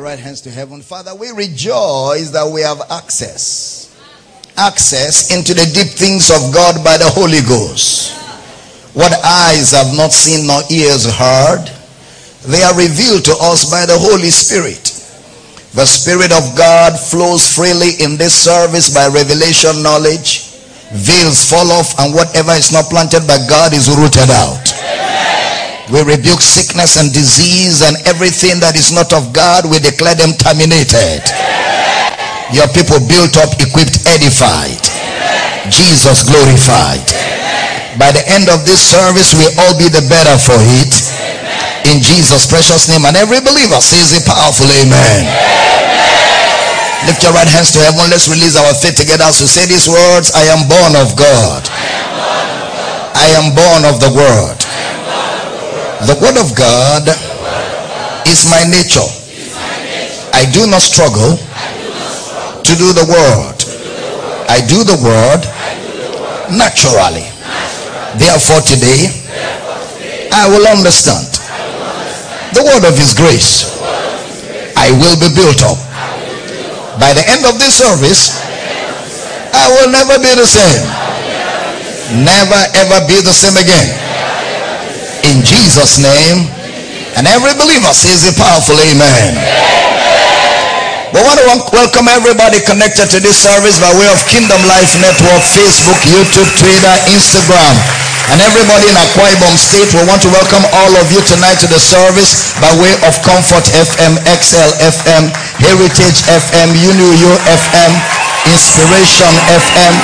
right hands to heaven. Father, we rejoice that we have access. Access into the deep things of God by the Holy Ghost. What eyes have not seen nor ears heard, they are revealed to us by the Holy Spirit. The Spirit of God flows freely in this service by revelation knowledge. Veils fall off, and whatever is not planted by God is rooted out. We rebuke sickness and disease and everything that is not of God. We declare them terminated. Your people built up, equipped, edified. Jesus glorified. By the end of this service, we all be the better for it. In Jesus' precious name. And every believer says a powerful amen. Lift your right hands to heaven. Let's release our faith together as we say these words. I am born of God. I am born of the word. The word of God is my nature. I do not struggle to do the word. I do the word naturally. Therefore today I will understand the word of his grace. I will be built up. By the end of this service, I will never be the same. Never ever be the same again in Jesus' name. And every believer says a powerful amen. We want to welcome everybody connected to this service by way of Kingdom Life Network, Facebook, YouTube, Twitter, Instagram. And everybody in Akwa Ibom State, we want to welcome all of you tonight to the service by way of Comfort FM, XL FM, Heritage FM, Unio FM, Inspiration FM.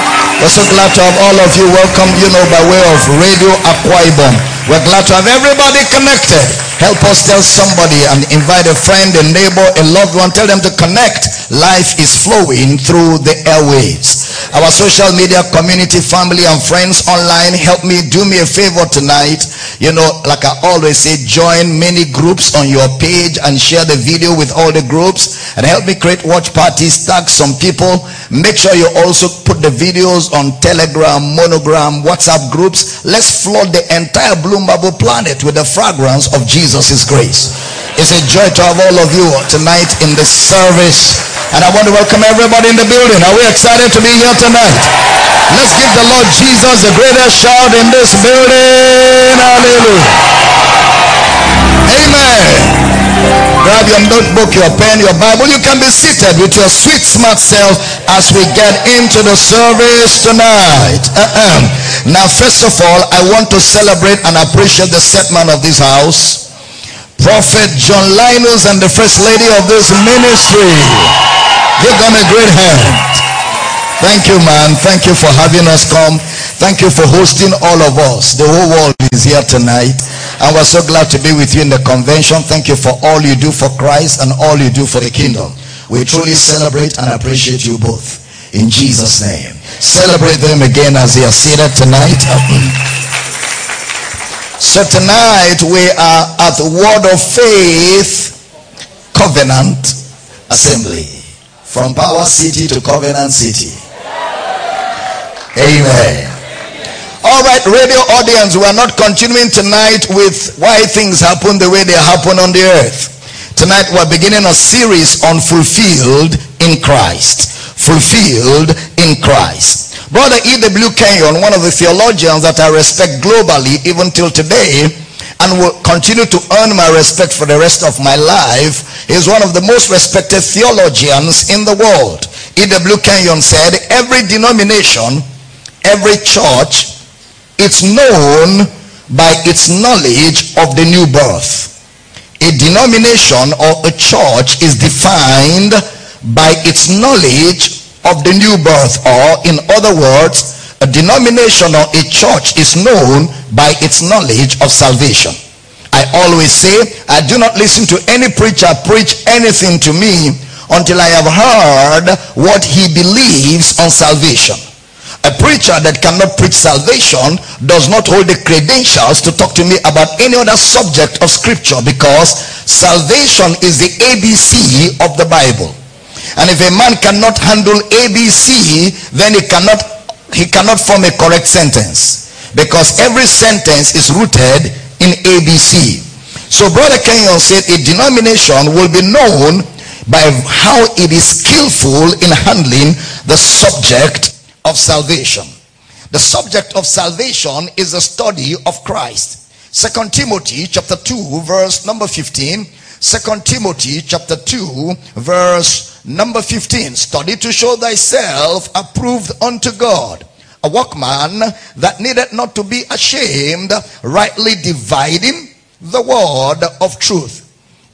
We're so glad to have all of you welcome, you know, by way of Radio Akwa Ibom. We're glad to have everybody connected. Help us tell somebody and invite a friend, a neighbor, a loved one. Tell them to connect. Life is flowing through the airwaves. Our social media community, family and friends online, help me, do me a favor tonight. You know, like I always say, join many groups on your page and share the video with all the groups and help me create watch parties, tag some people. Make sure you also the videos on Telegram, Monogram, WhatsApp groups. Let's flood the entire blue Bloomberg planet with the fragrance of Jesus' grace. It's a joy to have all of you tonight in the service. And I want to welcome everybody in the building. Are we excited to be here tonight? Let's give the Lord Jesus the greatest shout in this building. Hallelujah. Amen. Grab your notebook, your pen, your Bible. You can be seated with your sweet, smart self as we get into the service tonight. Uh-uh. Now, first of all, I want to celebrate and appreciate the set man of this house, Prophet John Linus and the First Lady of this ministry. Give them a great hand. Thank you, man. Thank you for having us come. Thank you for hosting all of us. The whole world is here tonight. And we're so glad to be with you in the convention. Thank you for all you do for Christ and all you do for the kingdom. We truly celebrate and appreciate you both. In Jesus' name. Celebrate them again as they are seated tonight. so tonight we are at the Word of Faith Covenant Assembly. From Power City to Covenant City. Amen. All right, radio audience, we are not continuing tonight with why things happen the way they happen on the earth. Tonight we're beginning a series on fulfilled in Christ. Fulfilled in Christ. Brother E.W. Kenyon, one of the theologians that I respect globally even till today, and will continue to earn my respect for the rest of my life, is one of the most respected theologians in the world. E.W. Kenyon said, every denomination every church it's known by its knowledge of the new birth. A denomination or a church is defined by its knowledge of the new birth or in other words, a denomination or a church is known by its knowledge of salvation. I always say, I do not listen to any preacher preach anything to me until I have heard what he believes on salvation. A preacher that cannot preach salvation does not hold the credentials to talk to me about any other subject of scripture because salvation is the ABC of the Bible. And if a man cannot handle ABC, then he cannot he cannot form a correct sentence because every sentence is rooted in ABC. So Brother Kenyon said a denomination will be known by how it is skillful in handling the subject of salvation. The subject of salvation is the study of Christ. Second Timothy chapter 2 verse number 15. Second Timothy chapter 2 verse number 15. Study to show thyself approved unto God a workman that needed not to be ashamed, rightly dividing the word of truth.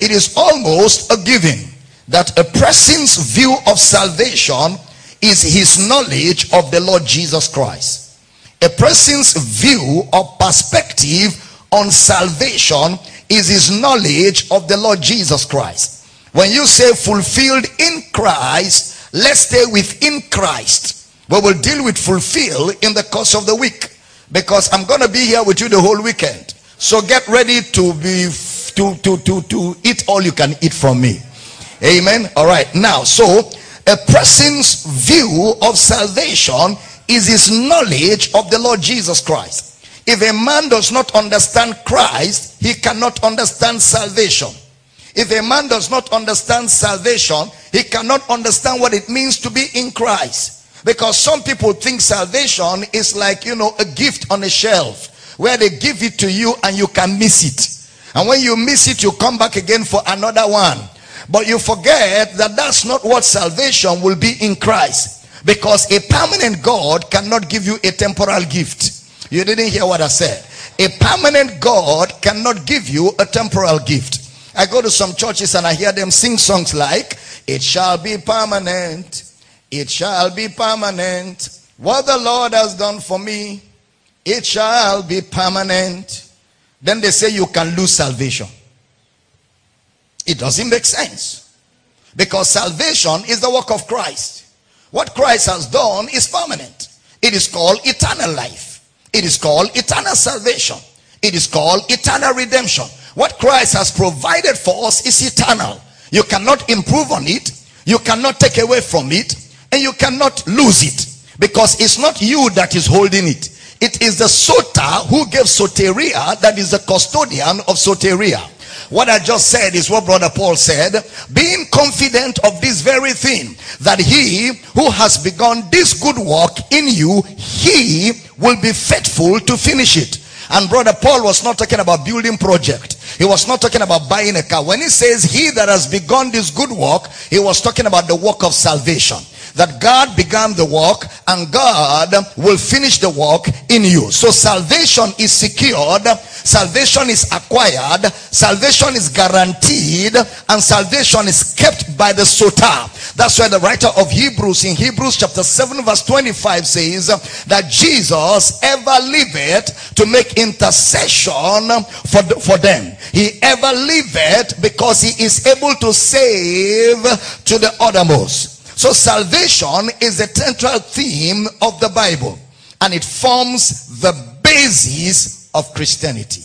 It is almost a given that a person's view of salvation is his knowledge of the Lord Jesus Christ. A person's view or perspective on salvation is his knowledge of the Lord Jesus Christ. When you say fulfilled in Christ, let's stay within Christ. We will deal with fulfill in the course of the week because I'm going to be here with you the whole weekend. So get ready to be to to to to eat all you can eat from me. Amen. All right. Now, so a person's view of salvation is his knowledge of the Lord Jesus Christ. If a man does not understand Christ, he cannot understand salvation. If a man does not understand salvation, he cannot understand what it means to be in Christ. Because some people think salvation is like, you know, a gift on a shelf where they give it to you and you can miss it. And when you miss it, you come back again for another one. But you forget that that's not what salvation will be in Christ. Because a permanent God cannot give you a temporal gift. You didn't hear what I said. A permanent God cannot give you a temporal gift. I go to some churches and I hear them sing songs like, It shall be permanent. It shall be permanent. What the Lord has done for me, it shall be permanent. Then they say you can lose salvation. It doesn't make sense. Because salvation is the work of Christ. What Christ has done is permanent. It is called eternal life. It is called eternal salvation. It is called eternal redemption. What Christ has provided for us is eternal. You cannot improve on it. You cannot take away from it and you cannot lose it because it's not you that is holding it. It is the soter who gave soteria that is the custodian of soteria. What I just said is what brother Paul said, being confident of this very thing, that he who has begun this good work in you, he will be faithful to finish it. And brother Paul was not talking about building project. He was not talking about buying a car. When he says he that has begun this good work, he was talking about the work of salvation that God began the work and God will finish the work in you. So salvation is secured, salvation is acquired, salvation is guaranteed, and salvation is kept by the soter. That's why the writer of Hebrews in Hebrews chapter 7 verse 25 says that Jesus ever liveth to make intercession for, for them. He ever liveth because he is able to save to the uttermost. So salvation is the central theme of the Bible and it forms the basis of Christianity.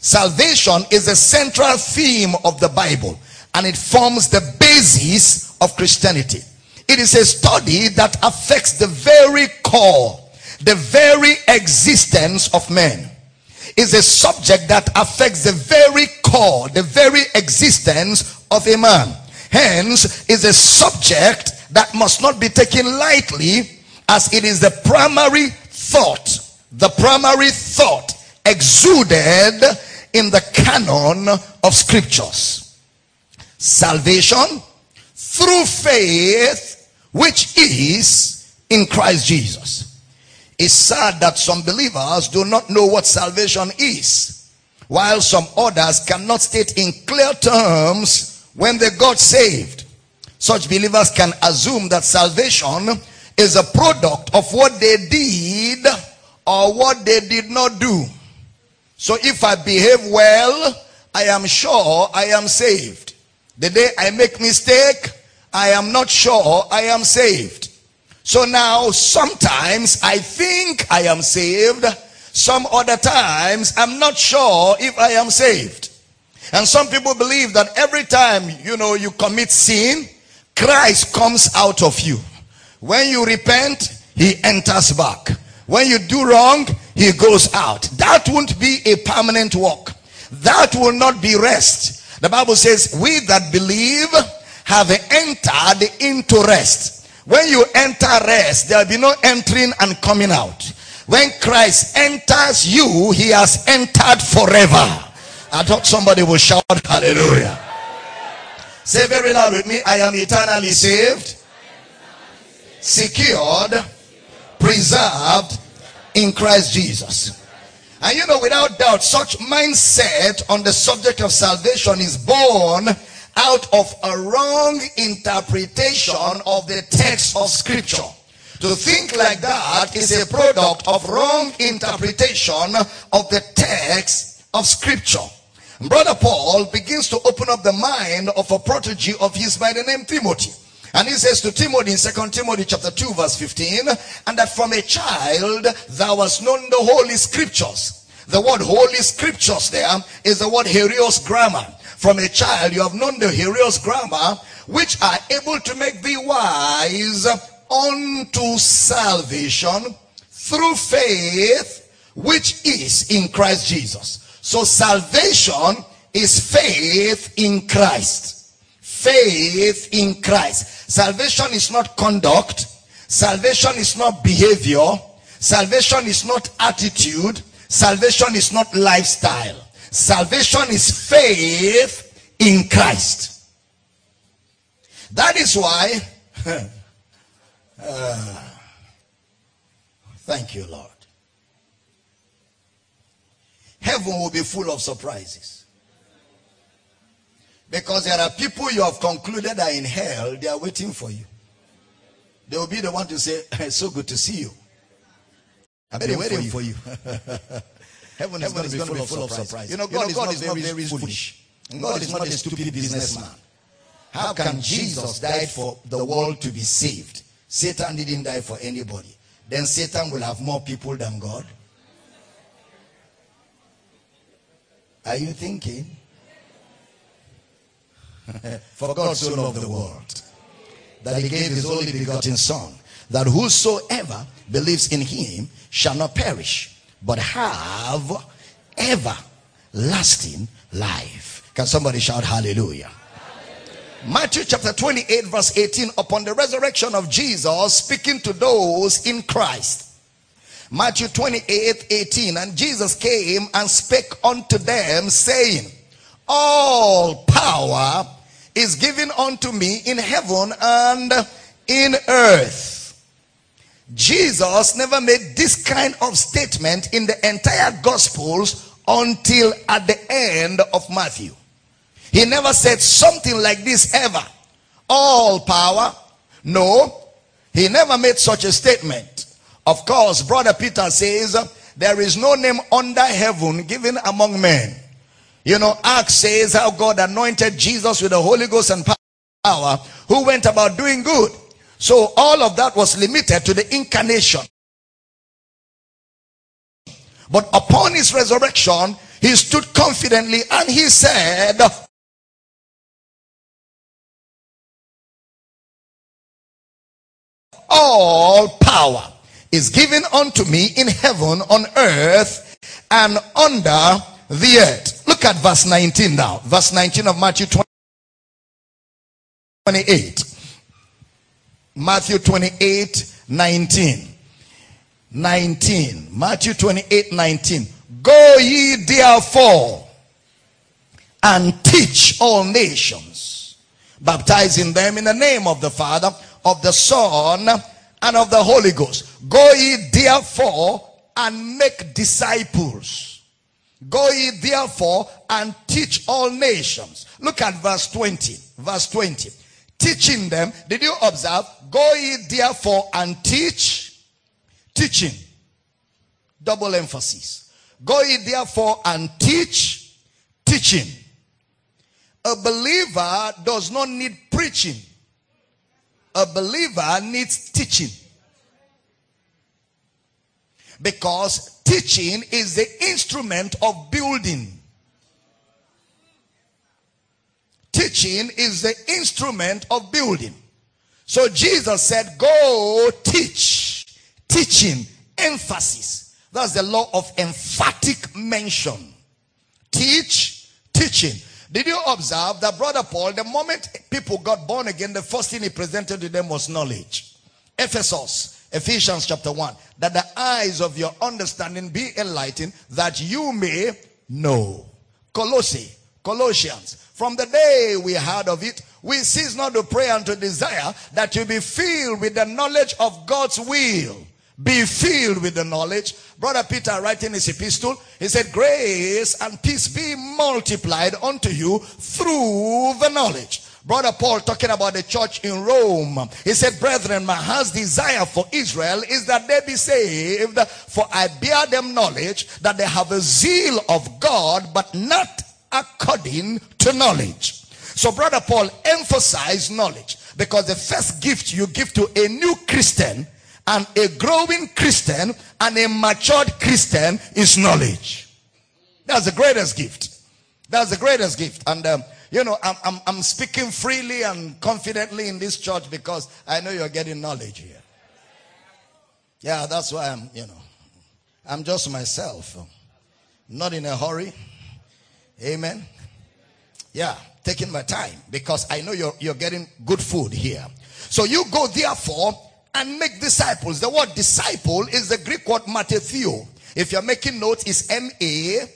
Salvation is the central theme of the Bible and it forms the basis of Christianity. It is a study that affects the very core, the very existence of man. Is a subject that affects the very core, the very existence of a man. Hence, is a subject that must not be taken lightly as it is the primary thought, the primary thought exuded in the canon of scriptures. Salvation through faith, which is in Christ Jesus. It's sad that some believers do not know what salvation is, while some others cannot state in clear terms when they got saved. Such believers can assume that salvation is a product of what they did or what they did not do. So if I behave well, I am sure I am saved. The day I make mistake, I am not sure I am saved. So now sometimes I think I am saved. Some other times I'm not sure if I am saved. And some people believe that every time, you know, you commit sin, Christ comes out of you. When you repent, he enters back. When you do wrong, he goes out. That won't be a permanent walk. That will not be rest. The Bible says, we that believe have entered into rest. When you enter rest, there will be no entering and coming out. When Christ enters you, he has entered forever. I thought somebody will shout hallelujah. Say very loud with me, I am eternally saved, secured, preserved in Christ Jesus. And you know, without doubt, such mindset on the subject of salvation is born out of a wrong interpretation of the text of scripture. To think like that is a product of wrong interpretation of the text of scripture. Brother Paul begins to open up the mind of a protege of his by the name Timothy. And he says to Timothy in 2 Timothy chapter 2 verse 15, and that from a child thou hast known the holy scriptures. The word holy scriptures there is the word Hagios grammar. From a child you have known the Hagios grammar, which are able to make thee wise unto salvation through faith, which is in Christ Jesus. So salvation is faith in Christ. Faith in Christ. Salvation is not conduct. Salvation is not behavior. Salvation is not attitude. Salvation is not lifestyle. Salvation is faith in Christ. That is why, uh, thank you, Lord heaven will be full of surprises. Because there are people you have concluded are in hell, they are waiting for you. They will be the one to say, It's so good to see you. I've been waiting for you. heaven, heaven is going to be full, of, full of surprises. You know, God, you know, God is, not, is not very foolish. God, God is not a stupid businessman. How can Jesus die for the world to be saved? Satan didn't die for anybody. Then Satan will have more people than God. Are you thinking? For God so loved the world that he gave his only begotten Son, that whosoever believes in him shall not perish, but have everlasting life. Can somebody shout hallelujah? Matthew chapter 28, verse 18. Upon the resurrection of Jesus, speaking to those in Christ, Matthew 28 18. And Jesus came and spake unto them, saying, All power is given unto me in heaven and in earth. Jesus never made this kind of statement in the entire Gospels until at the end of Matthew. He never said something like this ever. All power. No, he never made such a statement. Of course, Brother Peter says, there is no name under heaven given among men. You know, Acts says how God anointed Jesus with the Holy Ghost and power, who went about doing good. So all of that was limited to the incarnation. But upon his resurrection, he stood confidently and he said, All power is given unto me in heaven, on earth, and under the earth. Look at verse 19 now. Verse 19 of Matthew 28. Matthew 28, 19. 19. Matthew 28, 19. Go ye therefore and teach all nations, baptizing them in the name of the Father, of the Son, and of the Holy Ghost. Go ye therefore and make disciples. Go ye therefore and teach all nations. Look at verse 20. Verse 20. Teaching them. Did you observe? Go ye therefore and teach. Teaching. Double emphasis. Go ye therefore and teach, teaching. A believer does not need preaching. A believer needs teaching. Because teaching is the instrument of building. Teaching is the instrument of building. So Jesus said, Go teach. Teaching, emphasis. That's the law of emphatic mention. Teach, teaching. Did you observe that Brother Paul, the moment people got born again, the first thing he presented to them was knowledge. Ephesus, Ephesians chapter 1, that the eyes of your understanding be enlightened, that you may know. Colossae, Colossians, from the day we heard of it, we cease not to pray and to desire that you be filled with the knowledge of God's will. Be filled with the knowledge. Brother Peter writing his epistle, he said, grace and peace be multiplied unto you through the knowledge. Brother Paul talking about the church in Rome. He said, brethren, my heart's desire for Israel is that they be saved. For I bear them knowledge that they have a zeal of God, but not according to knowledge. So brother Paul emphasized knowledge because the first gift you give to a new Christian and a growing Christian and a matured Christian is knowledge. That's the greatest gift. That's the greatest gift. And, um, you know, I'm, I'm, I'm speaking freely and confidently in this church because I know you're getting knowledge here. Yeah, that's why I'm, you know, I'm just myself. Not in a hurry. Amen. Yeah, taking my time because I know you're, you're getting good food here. So you go therefore and make disciples. The word disciple is the Greek word matheteuo. If you're making notes, it's M-A-T-H-E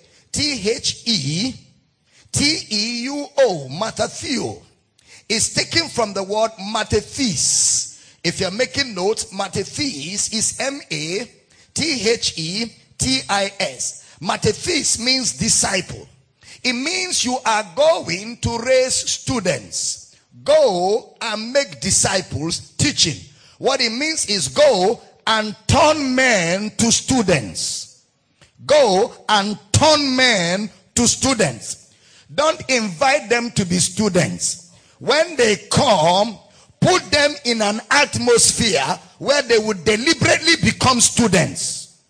T-E-U-O, matheteuo. It's taken from the word mathetes. If you're making notes, mathetes is M-A-T-H-E-T-I-S. Mathetes means disciple. It means you are going to raise students. Go and make disciples teaching. What it means is go and turn men to students. Go and turn men to students. Don't invite them to be students. When they come, put them in an atmosphere where they would deliberately become students.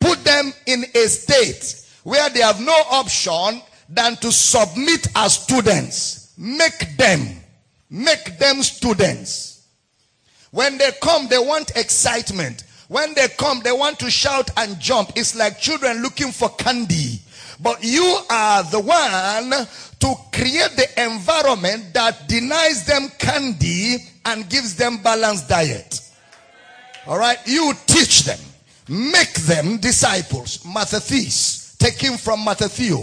Put them in a state where they have no option than to submit as students. Make them, make them students. When they come, they want excitement. When they come, they want to shout and jump. It's like children looking for candy. But you are the one to create the environment that denies them candy and gives them balanced diet. All right. You teach them. Make them disciples. Mathetes. Taken from Matthew.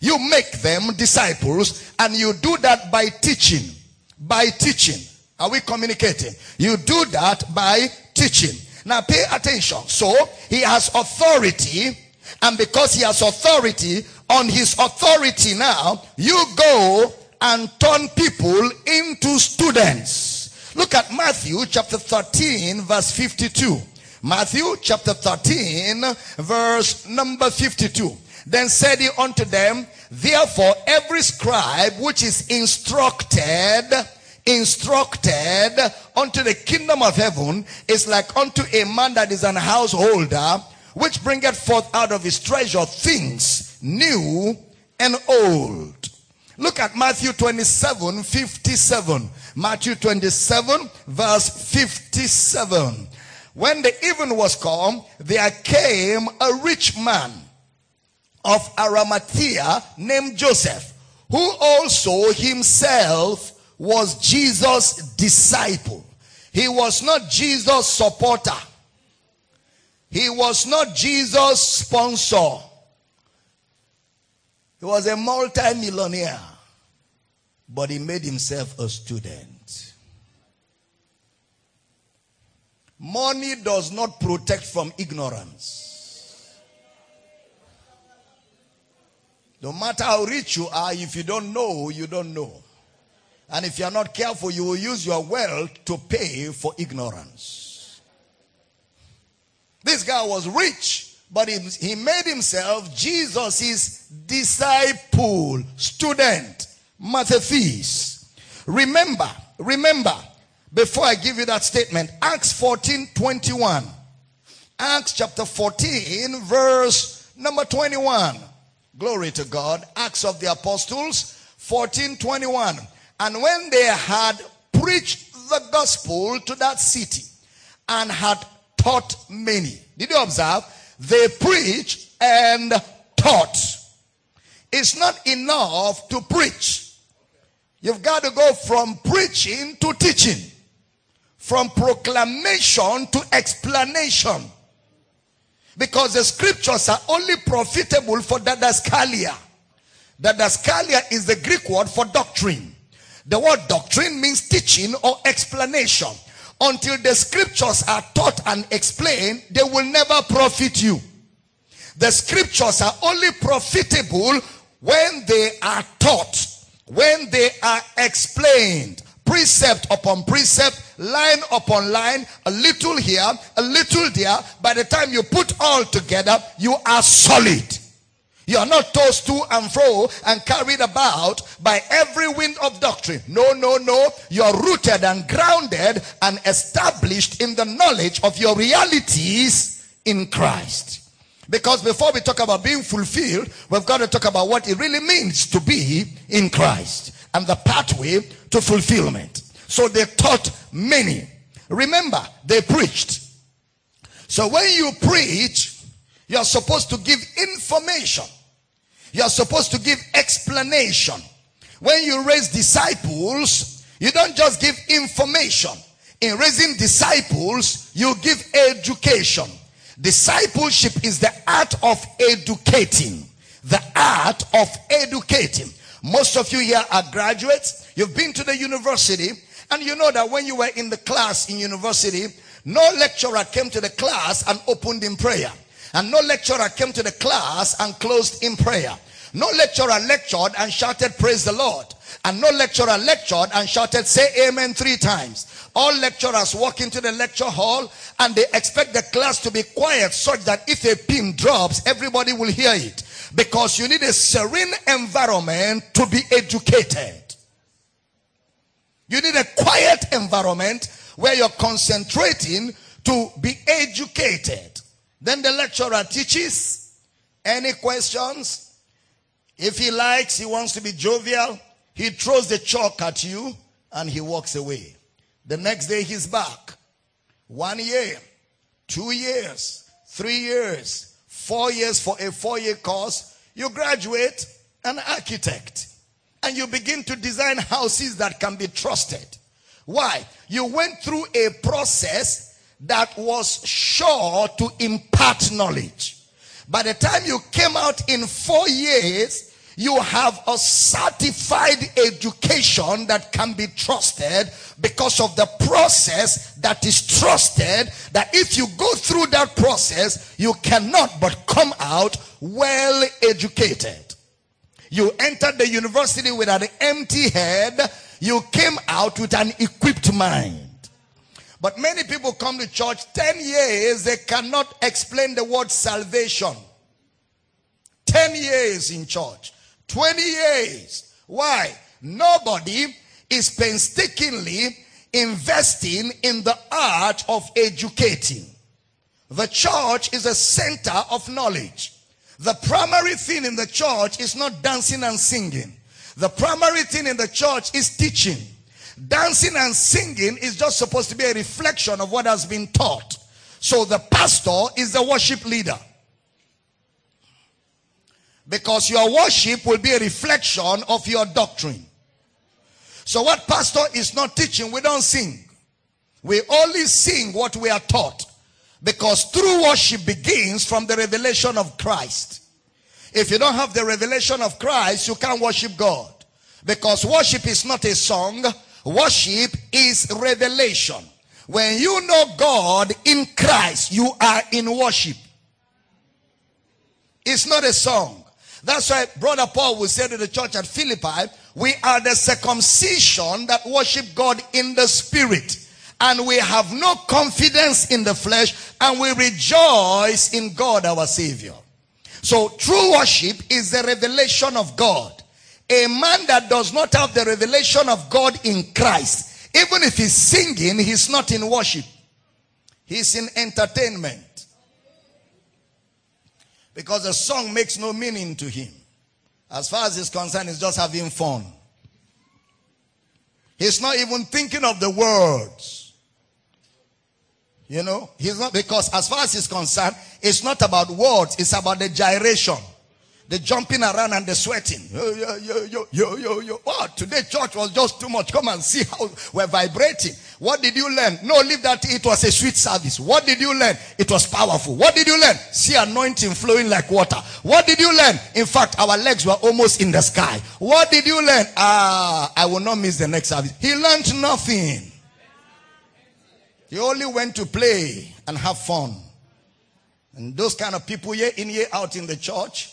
You make them disciples and you do that by teaching. By teaching. Are we communicating? You do that by teaching. Now pay attention. So he has authority and because he has authority, on his authority now, you go and turn people into students. Look at Matthew chapter 13 verse 52. Matthew chapter 13 verse number 52. Then said he unto them, therefore every scribe which is instructed instructed unto the kingdom of heaven is like unto a man that is an householder which bringeth forth out of his treasure things new and old. Look at Matthew 27, 57. Matthew 27, verse 57. When the even was come, there came a rich man of Arimathea named Joseph, who also himself was Jesus' disciple. He was not Jesus' supporter. He was not Jesus' sponsor. He was a multi-millionaire. But he made himself a student. Money does not protect from ignorance. No matter how rich you are, if you don't know, you don't know. And if you are not careful, you will use your wealth to pay for ignorance. This guy was rich, but he, he made himself Jesus' disciple, student, Mathetes. Remember, remember, before I give you that statement, Acts 14 21. Acts chapter 14, verse number 21. Glory to God. Acts of the Apostles 14 21. And when they had preached the gospel to that city and had taught many, did you observe? They preached and taught. It's not enough to preach. You've got to go from preaching to teaching, from proclamation to explanation. Because the scriptures are only profitable for didascalia. Didascalia is the Greek word for doctrine. The word doctrine means teaching or explanation. Until the scriptures are taught and explained, they will never profit you. The scriptures are only profitable when they are taught, when they are explained, precept upon precept, line upon line, a little here, a little there. By the time you put all together, you are solid. You are not tossed to and fro and carried about by every wind of doctrine. No, no, no. You are rooted and grounded and established in the knowledge of your realities in Christ. Because before we talk about being fulfilled, we've got to talk about what it really means to be in Christ and the pathway to fulfillment. So they taught many. Remember, they preached. So when you preach, you are supposed to give information. You are supposed to give explanation. When you raise disciples, you don't just give information. In raising disciples, you give education. Discipleship is the art of educating. The art of educating. Most of you here are graduates. You've been to the university and you know that when you were in the class in university, no lecturer came to the class and opened in prayer. And no lecturer came to the class and closed in prayer. No lecturer lectured and shouted, Praise the Lord. And no lecturer lectured and shouted, Say Amen three times. All lecturers walk into the lecture hall and they expect the class to be quiet such that if a pin drops, everybody will hear it. Because you need a serene environment to be educated. You need a quiet environment where you're concentrating to be educated. Then the lecturer teaches. Any questions? If he likes, he wants to be jovial, he throws the chalk at you and he walks away. The next day he's back. One year, two years, three years, four years for a four year course. You graduate an architect and you begin to design houses that can be trusted. Why? You went through a process that was sure to impart knowledge. By the time you came out in four years, you have a certified education that can be trusted because of the process that is trusted that if you go through that process you cannot but come out well educated you entered the university with an empty head. You came out with an equipped mind. But many people come to church 10 years, they cannot explain the word salvation. 10 years in church, 20 years. Why? Nobody is painstakingly investing in the art of educating. The church is a center of knowledge. The primary thing in the church is not dancing and singing. The primary thing in the church is teaching. Dancing and singing is just supposed to be a reflection of what has been taught. So the pastor is the worship leader. Because your worship will be a reflection of your doctrine. So what pastor is not teaching, we don't sing. We only sing what we are taught. Because true worship begins from the revelation of Christ. If you don't have the revelation of Christ, you can't worship God. Because worship is not a song. Worship is revelation. When you know God in Christ, you are in worship. It's not a song. That's why brother Paul will say to the church at Philippi, we are the circumcision that worship God in the spirit and we have no confidence in the flesh and we rejoice in God our Savior. So true worship is the revelation of God. A man that does not have the revelation of God in Christ, even if he's singing, he's not in worship. He's in entertainment. Because the song makes no meaning to him. As far as he's concerned, he's just having fun. He's not even thinking of the words. You know, he's not because as far as he's concerned, it's not about words, it's about the gyration. The jumping around and the sweating. Yo, yo, yo, yo, yo, yo, yo. Oh, today church was just too much. Come and see how we're vibrating. What did you learn? No, leave that. It was a sweet service. What did you learn? It was powerful. What did you learn? See anointing flowing like water. What did you learn? In fact, our legs were almost in the sky. What did you learn? Ah, I will not miss the next service. He learned nothing. He only went to play and have fun. And those kind of people, year in, year out in the church,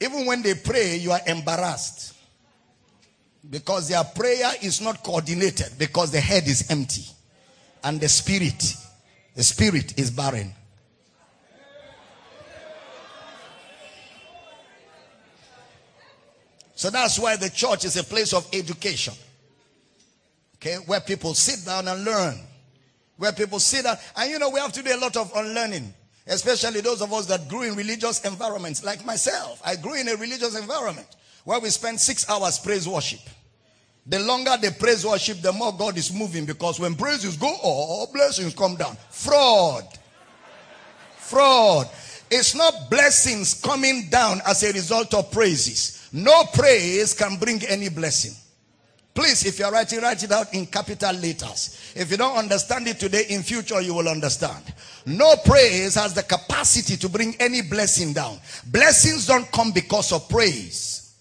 even when they pray, you are embarrassed. Because their prayer is not coordinated because the head is empty. And the spirit, the spirit is barren. So that's why the church is a place of education. Okay, where people sit down and learn. Where people sit down. And you know, we have to do a lot of unlearning. Especially those of us that grew in religious environments, like myself. I grew in a religious environment where we spent six hours praise worship. The longer the praise worship, the more God is moving because when praises go up, blessings come down. Fraud. Fraud. It's not blessings coming down as a result of praises. No praise can bring any blessing. Please, if you're writing, write it out in capital letters. If you don't understand it today, in future you will understand. No praise has the capacity to bring any blessing down. Blessings don't come because of praise.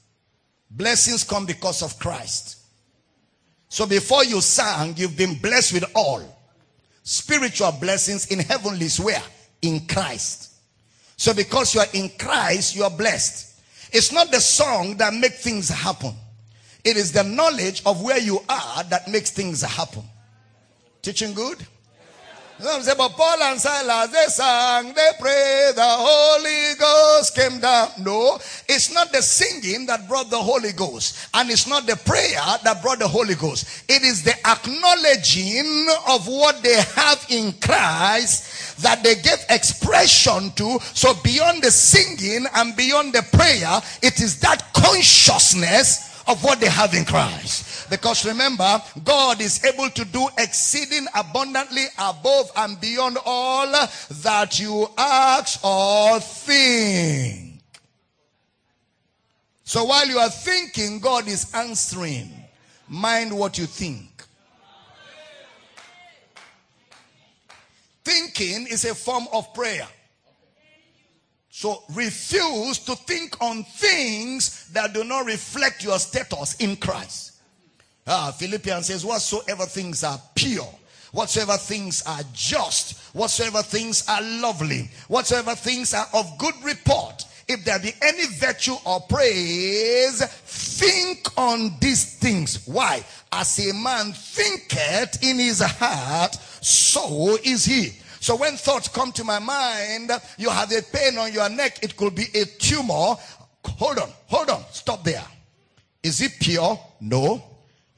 Blessings come because of Christ. So before you sang, you've been blessed with all. Spiritual blessings in heavenlies where? In Christ. So because you are in Christ, you are blessed. It's not the song that makes things happen. It is the knowledge of where you are that makes things happen. Teaching good? Some say, but Paul and Silas, they sang, they prayed, the Holy Ghost came down. No, it's not the singing that brought the Holy Ghost. And it's not the prayer that brought the Holy Ghost. It is the acknowledging of what they have in Christ that they gave expression to. So beyond the singing and beyond the prayer, it is that consciousness of what they have in Christ. Because remember, God is able to do exceeding abundantly above and beyond all that you ask or think. So while you are thinking, God is answering. Mind what you think. Thinking is a form of prayer. So refuse to think on things that do not reflect your status in Christ. Ah, Philippians says, whatsoever things are pure, whatsoever things are just, whatsoever things are lovely, whatsoever things are of good report, if there be any virtue or praise, think on these things. Why? As a man thinketh in his heart, so is he. So when thoughts come to my mind, you have a pain on your neck, it could be a tumor. Hold on, hold on, stop there. Is it pure? No.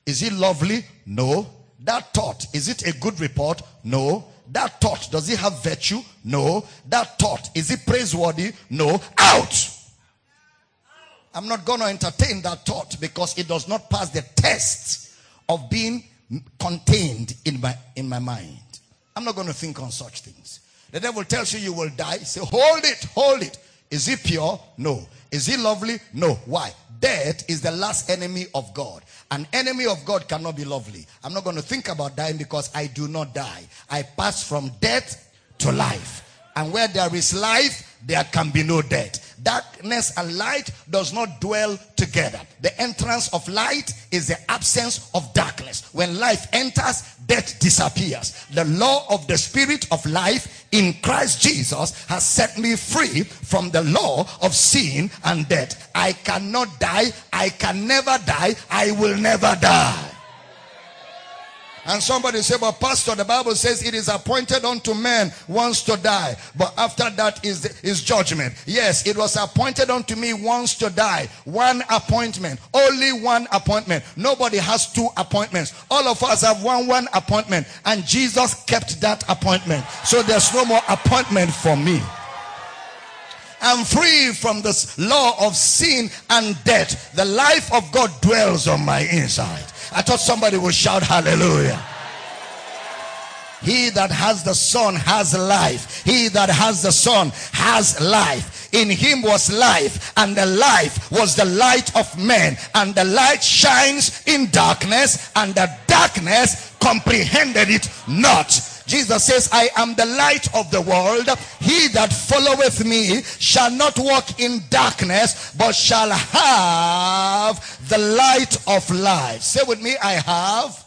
Is it lovely? No. That thought, is it a good report? No. That thought, does it have virtue? No. That thought, is it praiseworthy? No. Out! I'm not going to entertain that thought because it does not pass the test of being contained in my, in my mind. I'm not going to think on such things. The devil tells you you will die. Say, hold it, hold it. Is he pure? No. Is he lovely? No. Why? Death is the last enemy of God. An enemy of God cannot be lovely. I'm not going to think about dying because I do not die. I pass from death to life. And where there is life, there can be no death. Darkness and light does not dwell together. The entrance of light is the absence of darkness. When life enters, death disappears. The law of the spirit of life in Christ Jesus has set me free from the law of sin and death. I cannot die. I can never die. I will never die. And somebody say, but pastor, the Bible says it is appointed unto men once to die. But after that is, is judgment. Yes, it was appointed unto me once to die. One appointment. Only one appointment. Nobody has two appointments. All of us have one, one appointment. And Jesus kept that appointment. So there's no more appointment for me. I'm free from this law of sin and death. The life of God dwells on my inside. I thought somebody would shout hallelujah. He that has the Son has life. He that has the Son has life. In him was life, and the life was the light of men. And the light shines in darkness, and the darkness comprehended it not. Jesus says, I am the light of the world. He that followeth me shall not walk in darkness, but shall have the light of life. Say with me, I have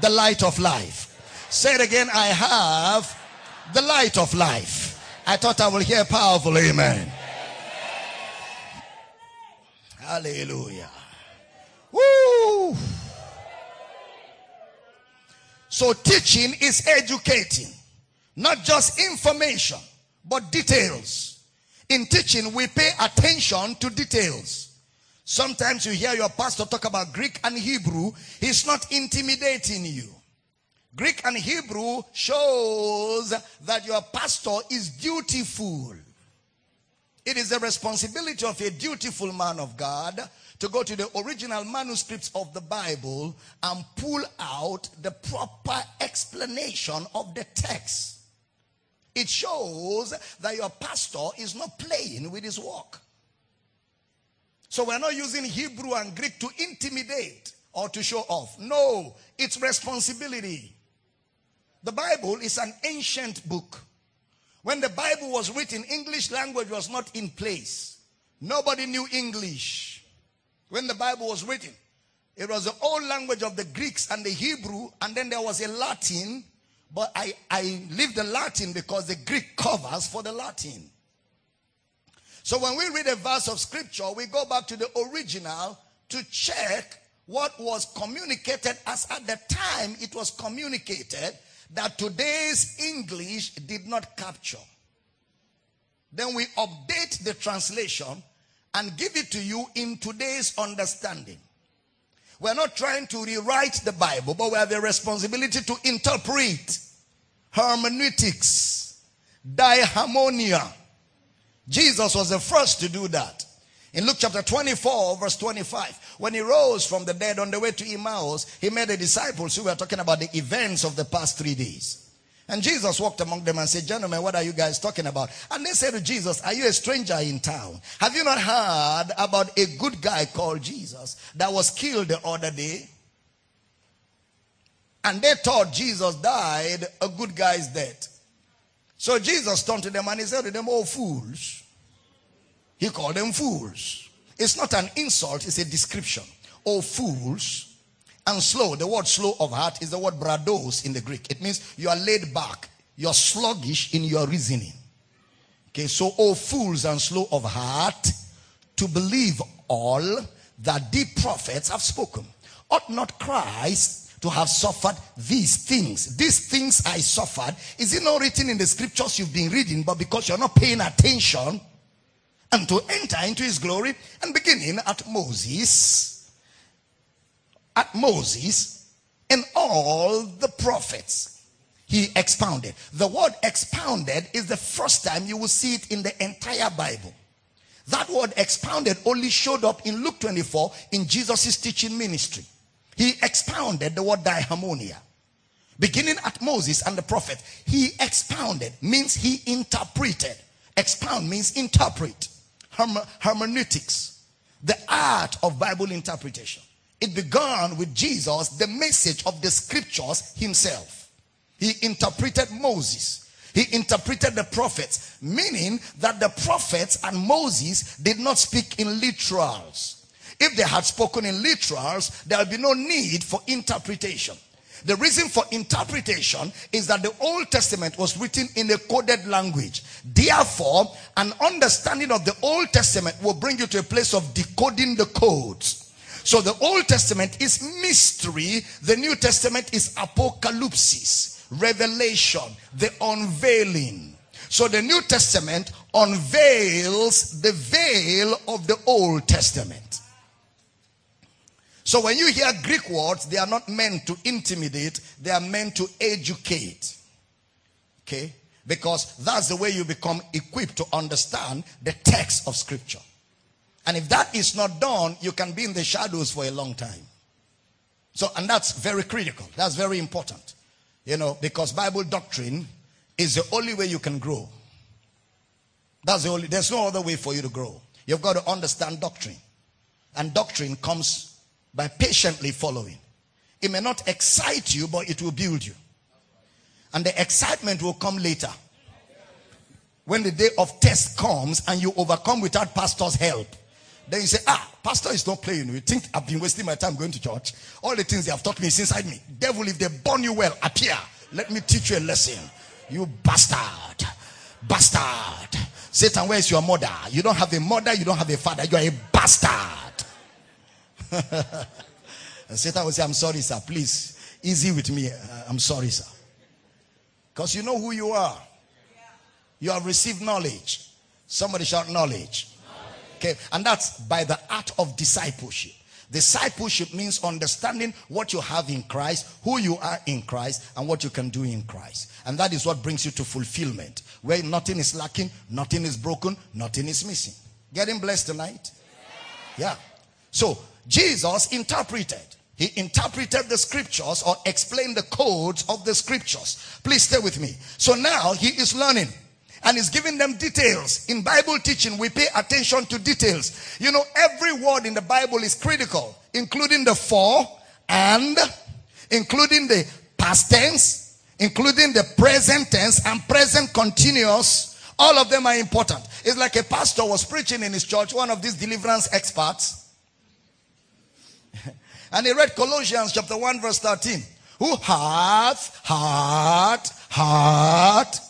the light of life. Say it again, I have the light of life. I thought I will hear powerful amen. Hallelujah. Woo! So teaching is educating, not just information, but details. In teaching, we pay attention to details. Sometimes you hear your pastor talk about Greek and Hebrew. He's not intimidating you. Greek and Hebrew shows that your pastor is dutiful. It is the responsibility of a dutiful man of God to go to the original manuscripts of the Bible and pull out the proper explanation of the text. It shows that your pastor is not playing with his work. So we're not using Hebrew and Greek to intimidate or to show off. No, it's responsibility. The Bible is an ancient book. When the Bible was written, English language was not in place. Nobody knew English when the Bible was written. It was the old language of the Greeks and the Hebrew, and then there was a Latin, but I, I leave the Latin because the Greek covers for the Latin. So when we read a verse of scripture, we go back to the original to check what was communicated as at the time it was communicated that today's English did not capture. Then we update the translation and give it to you in today's understanding. We're not trying to rewrite the Bible, but we have a responsibility to interpret hermeneutics, diermeneuo. Jesus was the first to do that. In Luke chapter 24, verse 25, when he rose from the dead on the way to Emmaus, he met the disciples who were talking about the events of the past three days. And Jesus walked among them and said, Gentlemen, what are you guys talking about? And they said to Jesus, Are you a stranger in town? Have you not heard about a good guy called Jesus that was killed the other day? And they thought Jesus died, a good guy's dead. So Jesus turned to them and he said to them, Oh, fools. He called them fools. It's not an insult, it's a description. Oh, fools and slow. The word slow of heart is the word brados in the Greek. It means you are laid back. You're sluggish in your reasoning. Okay, so, oh fools and slow of heart to believe all that the prophets have spoken. Ought not Christ to have suffered these things? These things I suffered. Is it not written in the scriptures you've been reading, but because you're not paying attention and to enter into his glory and beginning at Moses at Moses and all the prophets. He expounded. The word expounded is the first time you will see it in the entire Bible. That word expounded only showed up in Luke 24 in Jesus' teaching ministry. He expounded the word diermeneuo. Beginning at Moses and the prophet, he expounded means he interpreted. Expound means interpret. Herme- hermeneutics, the art of Bible interpretation. It began with Jesus, the message of the scriptures himself. He interpreted Moses. He interpreted the prophets, meaning that the prophets and Moses did not speak in literals. If they had spoken in literals, there would be no need for interpretation. The reason for interpretation is that the Old Testament was written in a coded language. Therefore, an understanding of the Old Testament will bring you to a place of decoding the codes. So the Old Testament is mystery, the New Testament is apocalypse, revelation, the unveiling. So the New Testament unveils the veil of the Old Testament. So when you hear Greek words, they are not meant to intimidate, they are meant to educate. Okay? Because that's the way you become equipped to understand the text of Scripture. And if that is not done, you can be in the shadows for a long time. So, and that's very critical. That's very important. You know, because Bible doctrine is the only way you can grow. That's the only, there's no other way for you to grow. You've got to understand doctrine. And doctrine comes by patiently following. It may not excite you, but it will build you. And the excitement will come later. When the day of test comes and you overcome without pastor's help. Then you say, ah, pastor is not playing. You think I've been wasting my time going to church. All the things they have taught me is inside me. Devil, if they burn you well, appear. Let me teach you a lesson. You bastard. Bastard. Satan, where is your mother? You don't have a mother, you don't have a father. You are a bastard. and Satan will say, I'm sorry, sir. Please, easy with me. Uh, I'm sorry, sir. Because you know who you are. You have received knowledge. Somebody shout knowledge. Okay, and that's by the art of discipleship. Discipleship means understanding what you have in Christ, who you are in Christ, and what you can do in Christ. And that is what brings you to fulfillment, where nothing is lacking, nothing is broken, nothing is missing. Getting blessed tonight? Yeah. So, Jesus interpreted. He interpreted the scriptures or explained the codes of the scriptures. Please stay with me. So now he is learning and he's giving them details. In Bible teaching, we pay attention to details. You know, every word in the Bible is critical, including the for and, including the past tense, including the present tense and present continuous. All of them are important. It's like a pastor was preaching in his church, one of these deliverance experts. and he read Colossians chapter 1 verse 13. Who hath, heart, heart,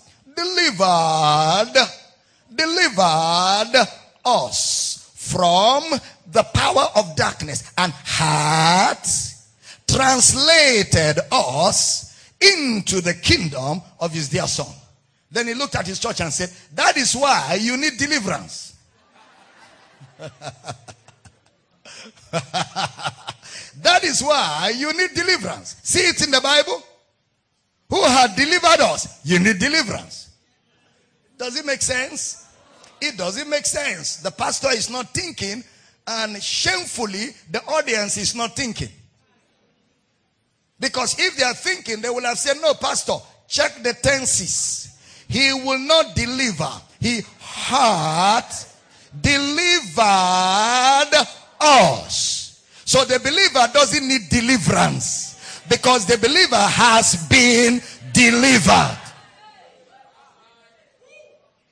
delivered, delivered us from the power of darkness and had translated us into the kingdom of his dear son. Then he looked at his church and said, That is why you need deliverance. that is why you need deliverance. See it in the Bible? Who had delivered us? You need deliverance. Does it make sense? It doesn't make sense. The pastor is not thinking, and shamefully, the audience is not thinking. Because if they are thinking, they will have said, No, Pastor, check the tenses. He will not deliver. He had delivered us. So the believer doesn't need deliverance because the believer has been delivered.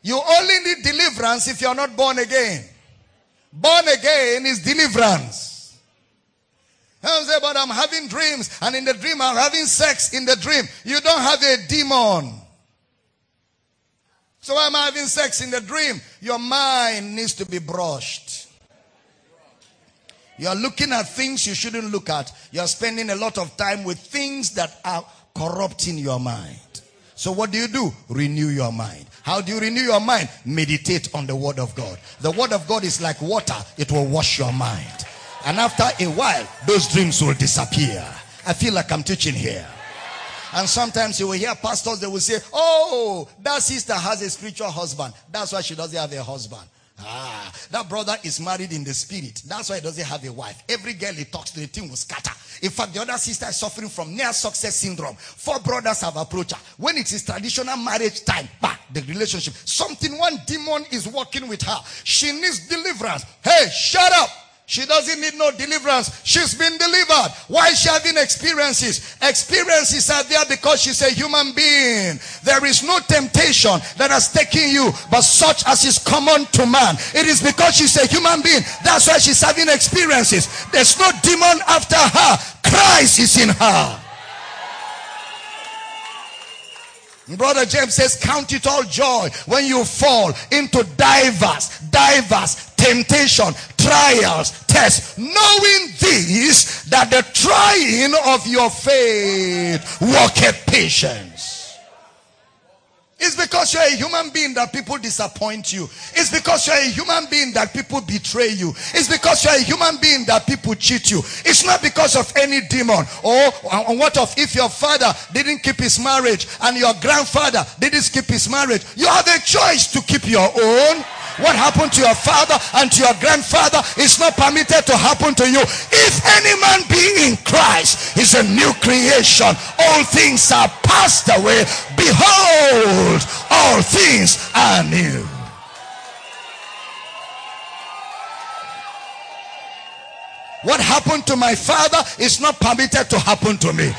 You only need deliverance if you're not born again. Born again is deliverance. I say, but I'm having dreams, and in the dream, I'm having sex in the dream. You don't have a demon. So I'm I having sex in the dream. Your mind needs to be brushed. You're looking at things you shouldn't look at. You're spending a lot of time with things that are corrupting your mind. So what do you do? Renew your mind. How do you renew your mind? Meditate on the word of God. The word of God is like water. It will wash your mind. And after a while, those dreams will disappear. I feel like I'm teaching here. And sometimes you will hear pastors, they will say, Oh, that sister has a spiritual husband. That's why she doesn't have a husband. Ah, that brother is married in the spirit. That's why he doesn't have a wife. Every girl he talks to, the thing will scatter. In fact, the other sister is suffering from near success syndrome. Four brothers have approached her. When it is traditional marriage time, back the relationship. Something, one demon is working with her. She needs deliverance. Hey, shut up. She doesn't need no deliverance. She's been delivered. Why is she having experiences? Experiences are there because she's a human being. There is no temptation that has taken you, but such as is common to man. It is because she's a human being. That's why she's having experiences. There's no demon after her. Christ is in her. Brother James says, Count it all joy when you fall into divers, diverse temptation, trials, tests, knowing this, that the trying of your faith worketh patience. It's because you're a human being that people disappoint you. It's because you're a human being that people betray you. It's because you're a human being that people cheat you. It's not because of any demon. Oh, or, or what of if your father didn't keep his marriage and your grandfather didn't keep his marriage? You have a choice to keep your own what happened to your father and to your grandfather is not permitted to happen to you. If any man be in Christ, is a new creation. All things are passed away. Behold, all things are new. What happened to my father is not permitted to happen to me.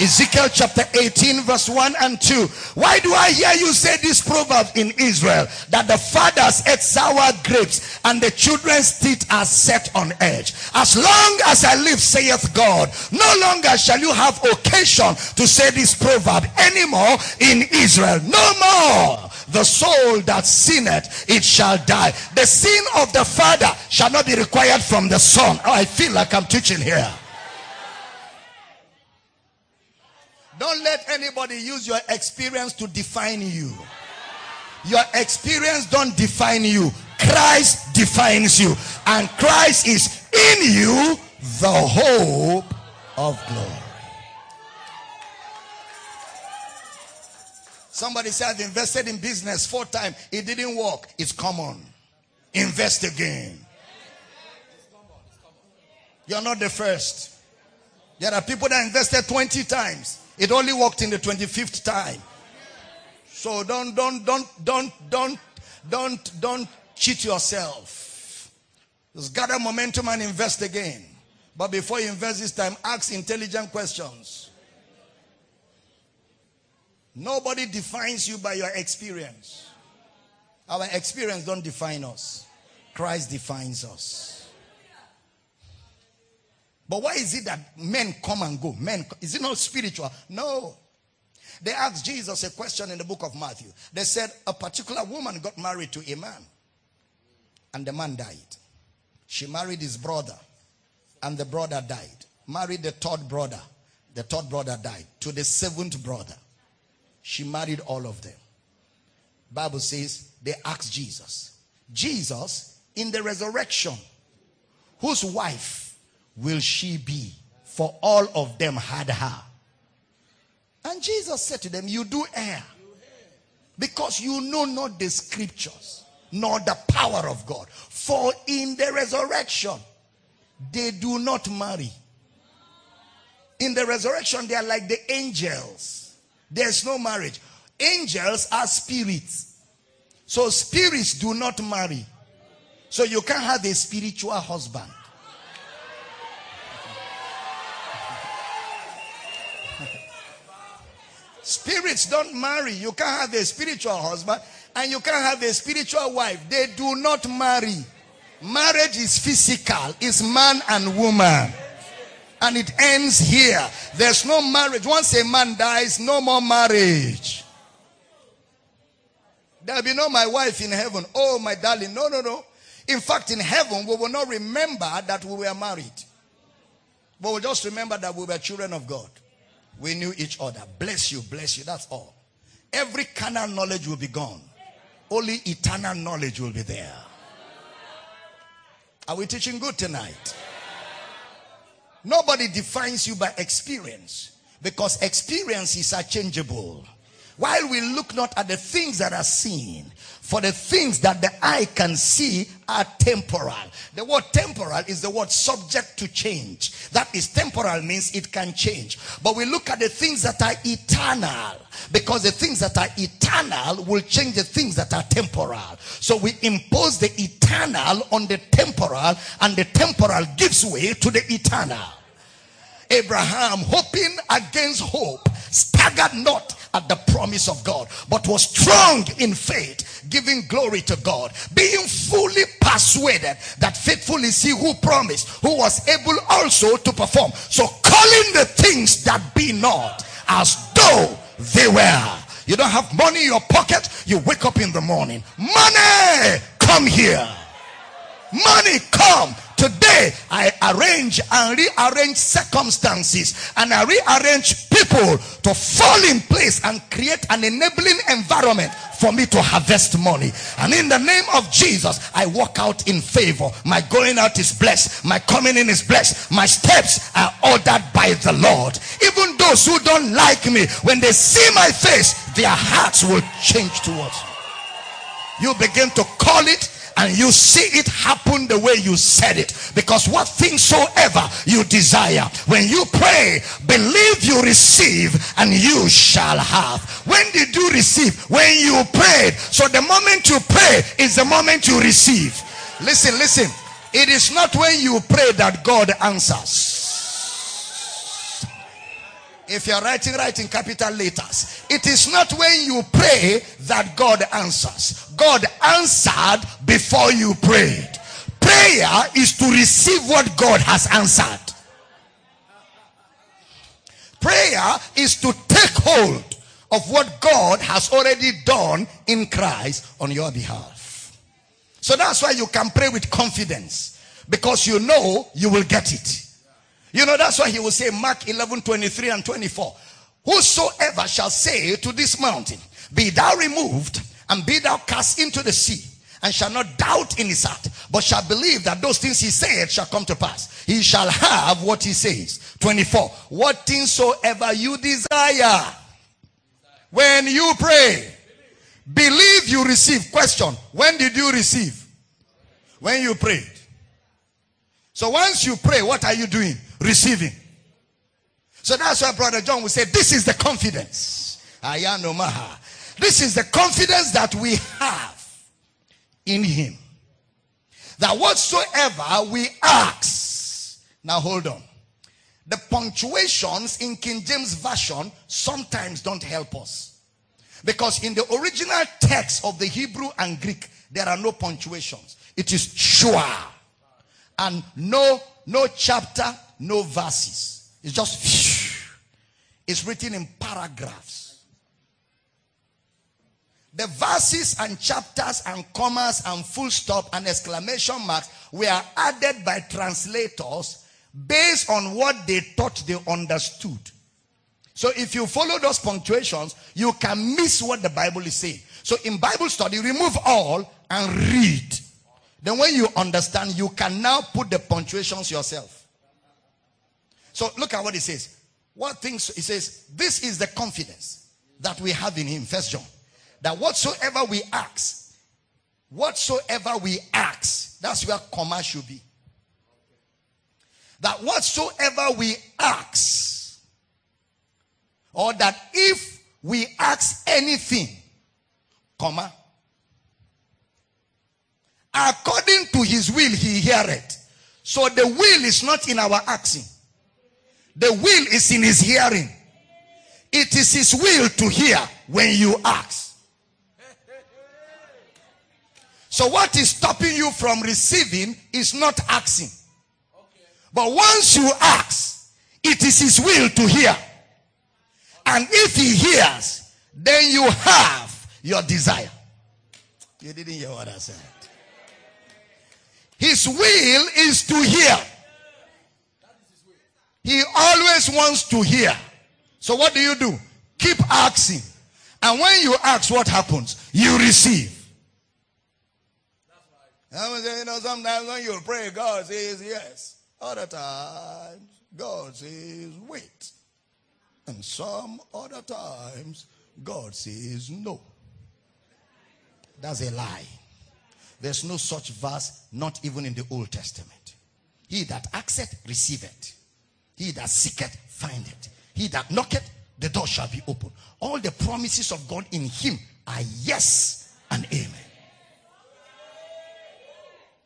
Ezekiel chapter 18 verse 1 and 2. Why do I hear you say this proverb in Israel? That the fathers ate sour grapes and the children's teeth are set on edge. As long as I live, saith God, no longer shall you have occasion to say this proverb anymore in Israel. No more. The soul that sinneth, it shall die. The sin of the father shall not be required from the son. Oh, I feel like I'm teaching here. Don't let anybody use your experience to define you. Your experience don't define you. Christ defines you. And Christ is in you, the hope of glory. Somebody said, I've invested in business four times. It didn't work. It's common. Invest again. You're not the first. There are people that invested 20 times. It only worked in the 25th time. So don't, don't, don't, don't, don't, don't, don't cheat yourself. Just gather momentum and invest again. But before you invest this time, ask intelligent questions. Nobody defines you by your experience. Our experience don't define us. Christ defines us. But why is it that men come and go? Men, is it not spiritual? No. They asked Jesus a question in the book of Matthew. They said a particular woman got married to a man, and the man died. She married his brother, and the brother died. Married the third brother, the third brother died. To the seventh brother, she married all of them. Bible says they asked Jesus, Jesus in the resurrection, whose wife will she be? For all of them had her. And Jesus said to them, You do err. Because you know not the scriptures, nor the power of God. For in the resurrection, they do not marry. In the resurrection, they are like the angels. There's no marriage. Angels are spirits. So spirits do not marry. So you can't have a spiritual husband. Spirits don't marry. You can't have a spiritual husband and you can't have a spiritual wife. They do not marry. Marriage is physical, it's man and woman. And it ends here. There's no marriage. Once a man dies, no more marriage. There'll be no my wife in heaven. Oh, my darling. No, no, no. In fact, in heaven, we will not remember that we were married. But we'll just remember that we were children of God. We knew each other. Bless you, bless you. That's all. Every carnal knowledge will be gone. Only eternal knowledge will be there. Are we teaching good tonight? Nobody defines you by experience because experience is changeable. While we look not at the things that are seen, for the things that the eye can see are temporal. The word temporal is the word subject to change. That is temporal means it can change. But we look at the things that are eternal because the things that are eternal will change the things that are temporal. So we impose the eternal on the temporal and the temporal gives way to the eternal. Abraham, hoping against hope, staggered not at the promise of God, but was strong in faith, giving glory to God, being fully persuaded that faithful is he who promised, who was able also to perform. So calling the things that be not as though they were. You don't have money in your pocket, you wake up in the morning. Money, come here. Money come. Today, I arrange and rearrange circumstances and I rearrange people to fall in place and create an enabling environment for me to harvest money. And in the name of Jesus, I walk out in favor. My going out is blessed. My coming in is blessed. My steps are ordered by the Lord. Even those who don't like me, when they see my face, their hearts will change towards me. You begin to call it and you see it happen the way you said it. Because what things soever you desire, when you pray, believe you receive and you shall have. When did you receive? When you prayed. So the moment you pray is the moment you receive. Listen, listen. It is not when you pray that God answers. If you're writing, writing capital letters. It is not when you pray that God answers. God answered before you prayed. Prayer is to receive what God has answered. Prayer is to take hold of what God has already done in Christ on your behalf. So that's why you can pray with confidence because you know you will get it. You know, that's why he will say, Mark 11 23 and 24. Whosoever shall say to this mountain, Be thou removed and be thou cast into the sea, and shall not doubt in his heart, but shall believe that those things he said shall come to pass. He shall have what he says. 24. What things soever you desire when you pray, believe you receive. Question When did you receive? When you prayed. So once you pray, what are you doing? Receiving. So that's why Brother John will say, This is the confidence. Ayanomaha. This is the confidence that we have in Him. That whatsoever we ask. Now hold on. The punctuations in King James Version sometimes don't help us. Because in the original text of the Hebrew and Greek, there are no punctuations. It is sure and no no chapter, no verses. It's just it's written in paragraphs. The verses and chapters and commas and full stop and exclamation marks were added by translators based on what they thought they understood. So if you follow those punctuations, you can miss what the Bible is saying. So in Bible study, remove all and read. Then when you understand, you can now put the punctuations yourself. So look at what it says. What things it says, this is the confidence that we have in him. First John. That whatsoever we ask, whatsoever we ask, that's where comma should be. That whatsoever we ask, or that if we ask anything, comma, according to his will he heareth. So the will is not in our asking. The will is in his hearing. It is his will to hear when you ask. So what is stopping you from receiving is not asking. But once you ask, it is his will to hear. And if he hears, then you have your desire. You didn't hear what I said. His will is to hear. He always wants to hear. So what do you do? Keep asking. And when you ask, what happens? You receive. You know, sometimes when you pray, God says yes. Other times, God says wait. And some other times, God says no. That's a lie. There's no such verse, not even in the Old Testament. He that asketh, receiveth. He that seeketh, findeth. He that knocketh, the door shall be open. All the promises of God in him are yes and amen.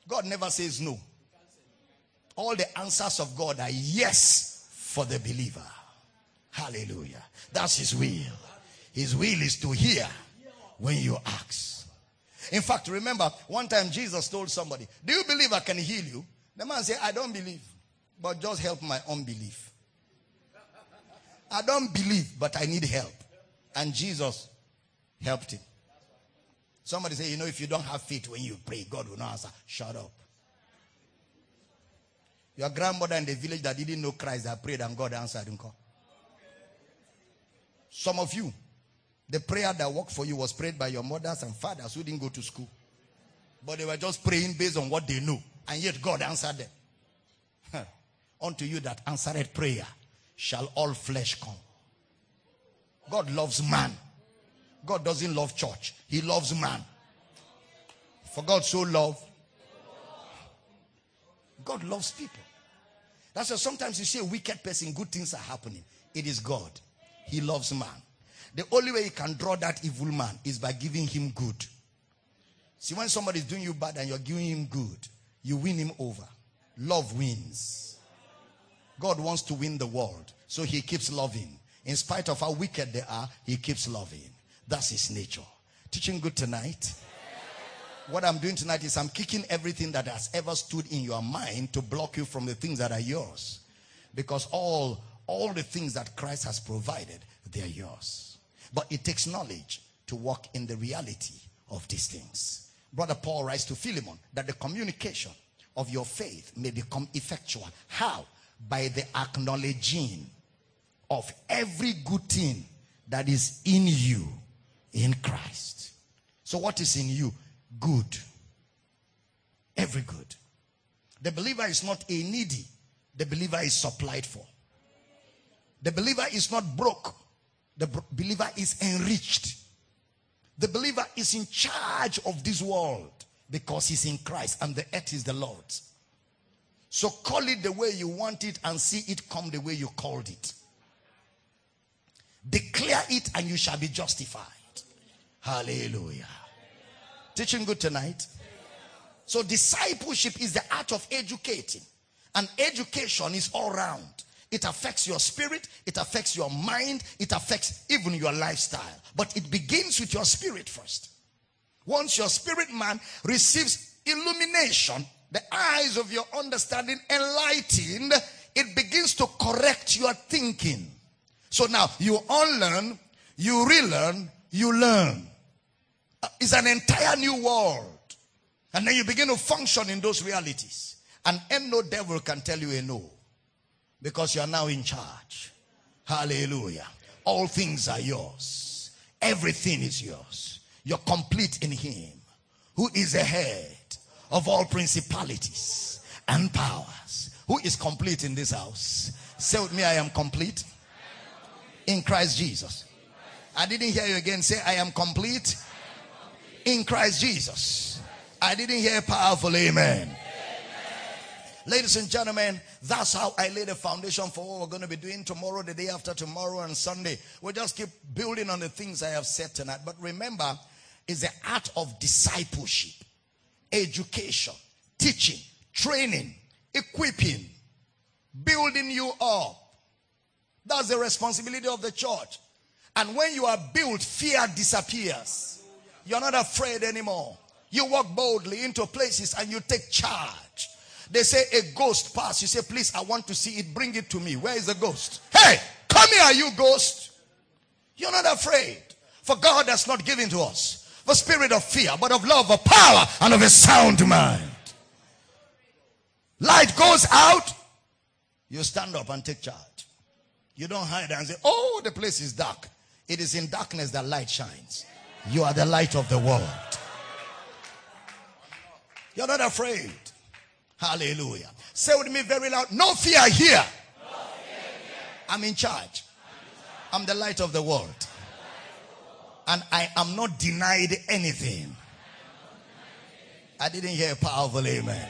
God never says no. All the answers of God are yes for the believer. Hallelujah. That's his will. His will is to hear when you ask. In fact, remember one time Jesus told somebody, Do you believe I can heal you? The man said, I don't believe, but just help my unbelief. I don't believe, but I need help. And Jesus helped him. Somebody say, You know, if you don't have faith when you pray, God will not answer. Shut up. Your grandmother in the village that didn't know Christ that prayed and God answered him. Some of you, the prayer that worked for you was prayed by your mothers and fathers who didn't go to school. But they were just praying based on what they know. And yet God answered them. Unto you that answered prayer shall all flesh come. God loves man. God doesn't love church. He loves man. For God so loved. God loves people. That's why sometimes you see a wicked person, good things are happening. It is God. He loves man. The only way he can draw that evil man is by giving him good. See, when somebody is doing you bad and you're giving him good, you win him over. Love wins. God wants to win the world, so he keeps loving. In spite of how wicked they are, he keeps loving. That's his nature. Teaching good tonight. What I'm doing tonight is I'm kicking everything that has ever stood in your mind to block you from the things that are yours. Because all all the things that Christ has provided, they're yours. But it takes knowledge to walk in the reality of these things. Brother Paul writes to Philemon that the communication of your faith may become effectual. How? By the acknowledging of every good thing that is in you in Christ. So, what is in you? Good. Every good. The believer is not a needy, the believer is supplied for. The believer is not broke, the believer is enriched. The believer is in charge of this world because he's in Christ and the earth is the Lord's. So call it the way you want it and see it come the way you called it. Declare it and you shall be justified. Hallelujah. Teaching good tonight. So discipleship is the art of educating. And education is all round. It affects your spirit, it affects your mind, it affects even your lifestyle. But it begins with your spirit first. Once your spirit man receives illumination, the eyes of your understanding enlightened, it begins to correct your thinking. So now you unlearn, you relearn, you learn. Uh, it's an entire new world. And then you begin to function in those realities. And, no devil can tell you a no. Because you are now in charge. Hallelujah. All things are yours. Everything is yours. You're complete in him. Who is the head of all principalities and powers. Who is complete in this house? Say with me, I am complete in Christ Jesus. I didn't hear you again say, I am complete in Christ Jesus. I didn't hear powerful amen. Ladies and gentlemen, that's how I lay the foundation for what we're going to be doing tomorrow, the day after tomorrow, and Sunday. We'll just keep building on the things I have said tonight. But remember, it's the art of discipleship, education, teaching, training, equipping, building you up that's the responsibility of the church. And when you are built, fear disappears. You're not afraid anymore. You walk boldly into places and you take charge. They say a ghost pass. You say, please, I want to see it. Bring it to me. Where is the ghost? Hey, come here, you ghost. You're not afraid. For God has not given to us the spirit of fear, but of love, of power, and of a sound mind. Light goes out. You stand up and take charge. You don't hide and say, oh, the place is dark. It is in darkness that light shines. You are the light of the world. You're not afraid. Hallelujah. Say with me very loud. No fear here. I'm in charge. I'm the light of the world. And I am not denied anything. I didn't hear a powerful amen.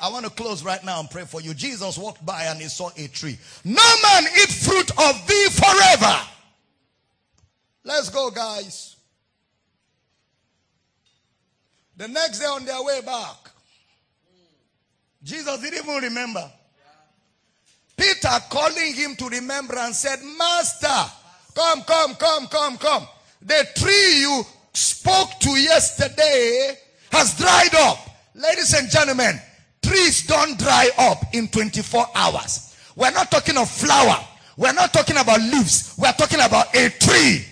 I want to close right now and pray for you. Jesus walked by and he saw a tree. No man eat fruit of thee forever. Let's go, guys. The next day on their way back, Jesus didn't even remember. Peter calling him to remember and said, Master, come, come, come, come, come. The tree you spoke to yesterday has dried up. Ladies and gentlemen, trees don't dry up in 24 hours. We're not talking of flower. We're not talking about leaves. We're talking about a tree.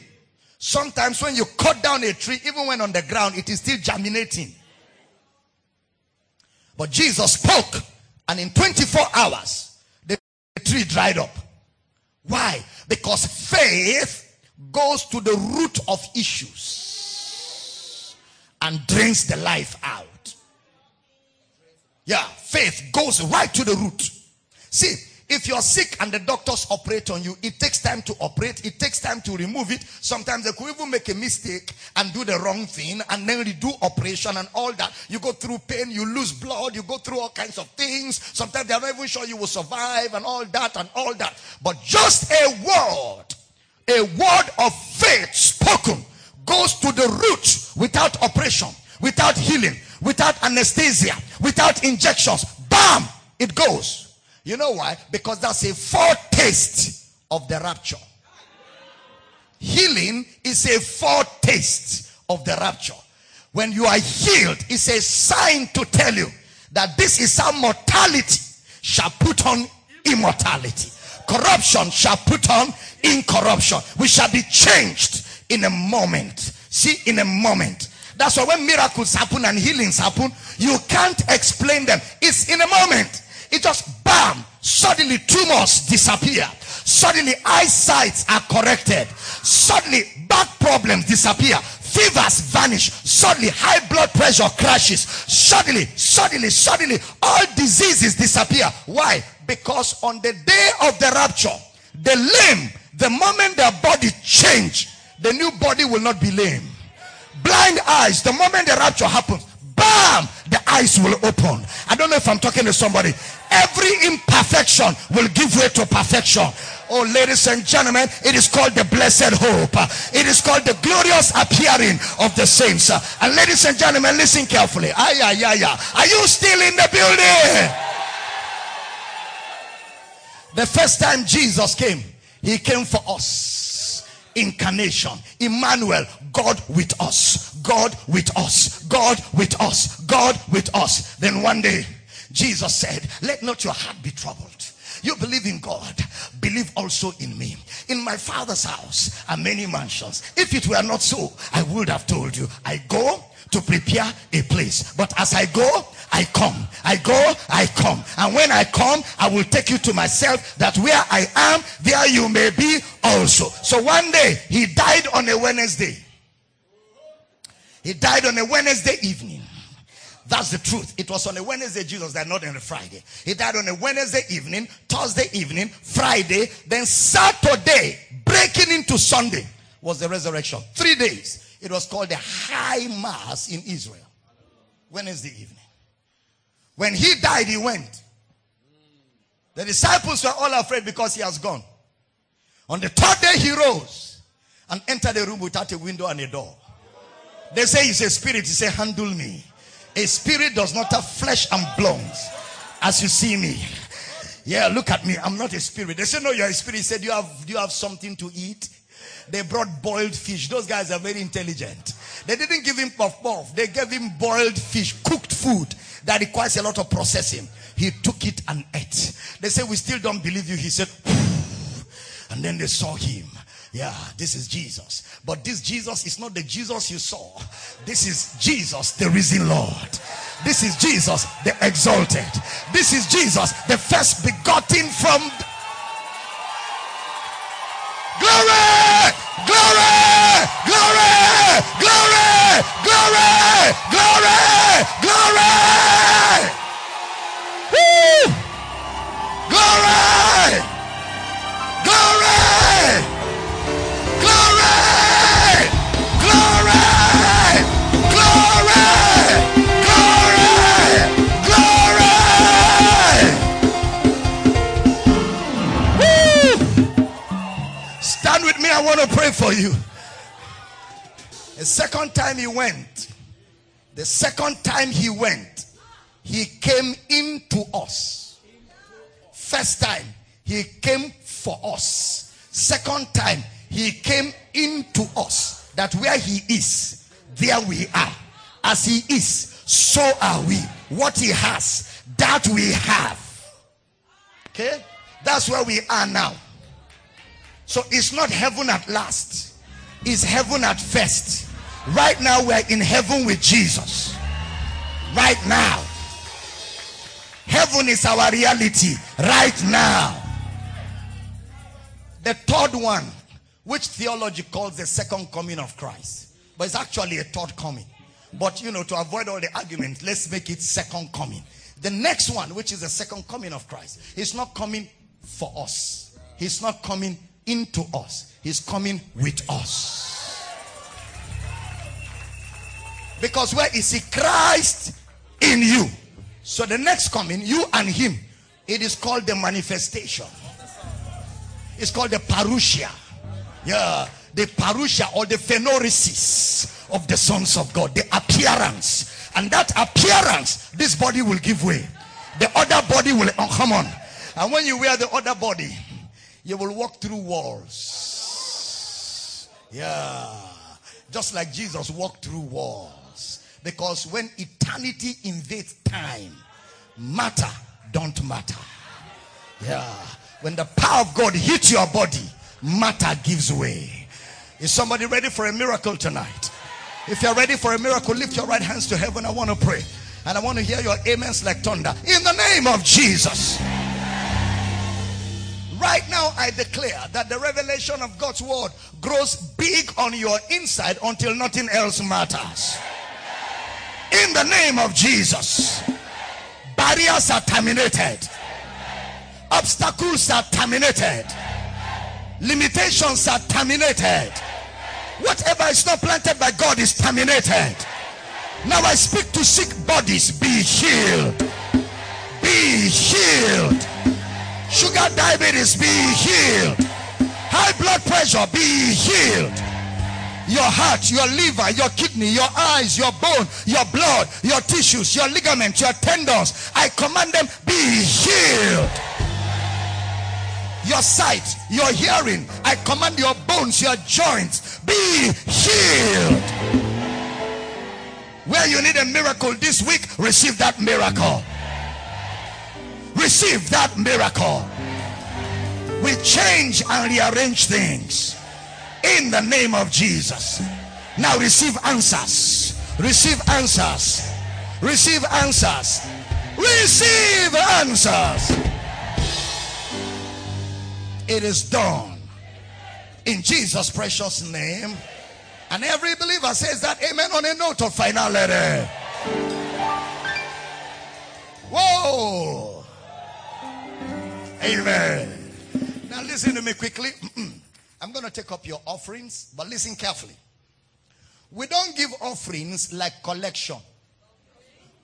Sometimes when you cut down a tree, even when on the ground, it is still germinating. But Jesus spoke And in 24 hours, the tree dried up. Why? Because faith goes to the root of issues and drains the life out. Yeah, faith goes right to the root. See, if you're sick and the doctors operate on you, it takes time to operate. It takes time to remove it. Sometimes they could even make a mistake and do the wrong thing and then redo operation and all that. You go through pain, you lose blood, you go through all kinds of things. Sometimes they're not even sure you will survive and all that and all that. But just a word, a word of faith spoken goes to the root without operation, without healing, without anesthesia, without injections. Bam! It goes. You know why? Because that's a foretaste of the rapture. Healing is a foretaste of the rapture. When you are healed, it's a sign to tell you that this is how mortality shall put on immortality. Corruption shall put on incorruption. We shall be changed in a moment. See, in a moment. That's why when miracles happen and healings happen, you can't explain them. It's in a moment. It just suddenly tumors disappear. Suddenly eyesight are corrected. Suddenly back problems disappear. Fevers vanish. Suddenly high blood pressure crashes. Suddenly, suddenly, suddenly all diseases disappear. Why? Because on the day of the rapture, the lame, the moment their body change, the new body will not be lame. Blind eyes, the moment the rapture happens, bam, the eyes will open. I don't know if I'm talking to somebody. Every imperfection will give way to perfection. Oh, ladies and gentlemen, it is called the blessed hope. It is called the glorious appearing of the saints. And ladies and gentlemen, listen carefully. Ay, ay, ay, ay. Are you still in the building? The first time Jesus came, he came for us incarnation. Emmanuel, God with us. God with us. God with us. God with us. Then one day, Jesus said, Let not your heart be troubled. You believe in God, believe also in me. In my father's house are many mansions. If it were not so, I would have told you. I go to prepare a place. But as I go, I come. I go, I come. And when I come, I will take you to myself that where I am, there you may be also. So one day, he died on a Wednesday. He died on a Wednesday evening. That's the truth. It was on a Wednesday, Jesus died, not on a Friday. He died on a Wednesday evening, Thursday evening, Friday, then Saturday, breaking into Sunday was the resurrection. Three days. It was called the High Mass in Israel. Wednesday evening. When he died, he went. The disciples were all afraid because he has gone. On the third day, he rose and entered the room without a window and a door. They say he's a spirit. He said, Handle me. A spirit does not have flesh and bones as you see me. Yeah, look at me. I'm not a spirit. They said, No, you're a spirit. He said, Do you have, do you have something to eat? They brought boiled fish. Those guys are very intelligent. They didn't give him puff puff. They gave him boiled fish, cooked food that requires a lot of processing. He took it and ate. They said, We still don't believe you. He said, and then they saw him. Yeah, this is Jesus. But this Jesus is not the Jesus you saw. This is Jesus, the risen Lord. This is Jesus, the exalted. This is Jesus, the first begotten from. Glory! Glory! Glory! Glory! Glory! Glory! Glory! Woo! Glory! I to pray for you. The second time he went, the second time he went, he came into us. First time, he came for us. Second time, he came into us. That where he is, there we are. As he is, so are we. What he has, that we have. Okay? That's where we are now. So it's not heaven at last, it's heaven at first. Right now, we're in heaven with Jesus. Right now, Heaven is our reality right now. The third one, which theology calls the second coming of Christ, but it's actually a third coming. But you know, to avoid all the arguments, let's make it second coming. The next one, which is the second coming of Christ, he's not coming for us. He's not coming into us. He's coming with us. Because where is he? Christ in you. So the next coming, you and him, it is called the manifestation. It's called the parousia. Yeah, the parousia or the phanerosis of the sons of God, the appearance. And that appearance, this body will give way. The other body will oh, come on. And when you wear the other body, you will walk through walls. Yeah. Just like Jesus walked through walls. Because when eternity invades time, matter don't matter. Yeah. When the power of God hits your body, matter gives way. Is somebody ready for a miracle tonight? If you're ready for a miracle, lift your right hands to heaven. I want to pray. And I want to hear your amens like thunder. In the name of Jesus. Right now, I declare that the revelation of God's word grows big on your inside until nothing else matters. In the name of Jesus. Barriers are terminated. Obstacles are terminated. Limitations are terminated. Whatever is not planted by God is terminated. Now I speak to sick bodies. Be healed. Be healed. Sugar diabetes. Be healed. High blood pressure. Be healed. Your heart, your liver, your kidney, your eyes, your bone, your blood, your tissues, your ligaments, your tendons. I command them be healed your sight, your hearing. I command your bones, your joints, be healed. Where you need a miracle this week, receive that miracle. Receive that miracle. We change and rearrange things in the name of Jesus. Now receive answers. Receive answers. Receive answers. Receive answers. It is done. In Jesus' precious name. And every believer says that amen on a note of finality. Whoa. Amen. Now listen to me quickly. I'm going to take up your offerings, but listen carefully. We don't give offerings like collection.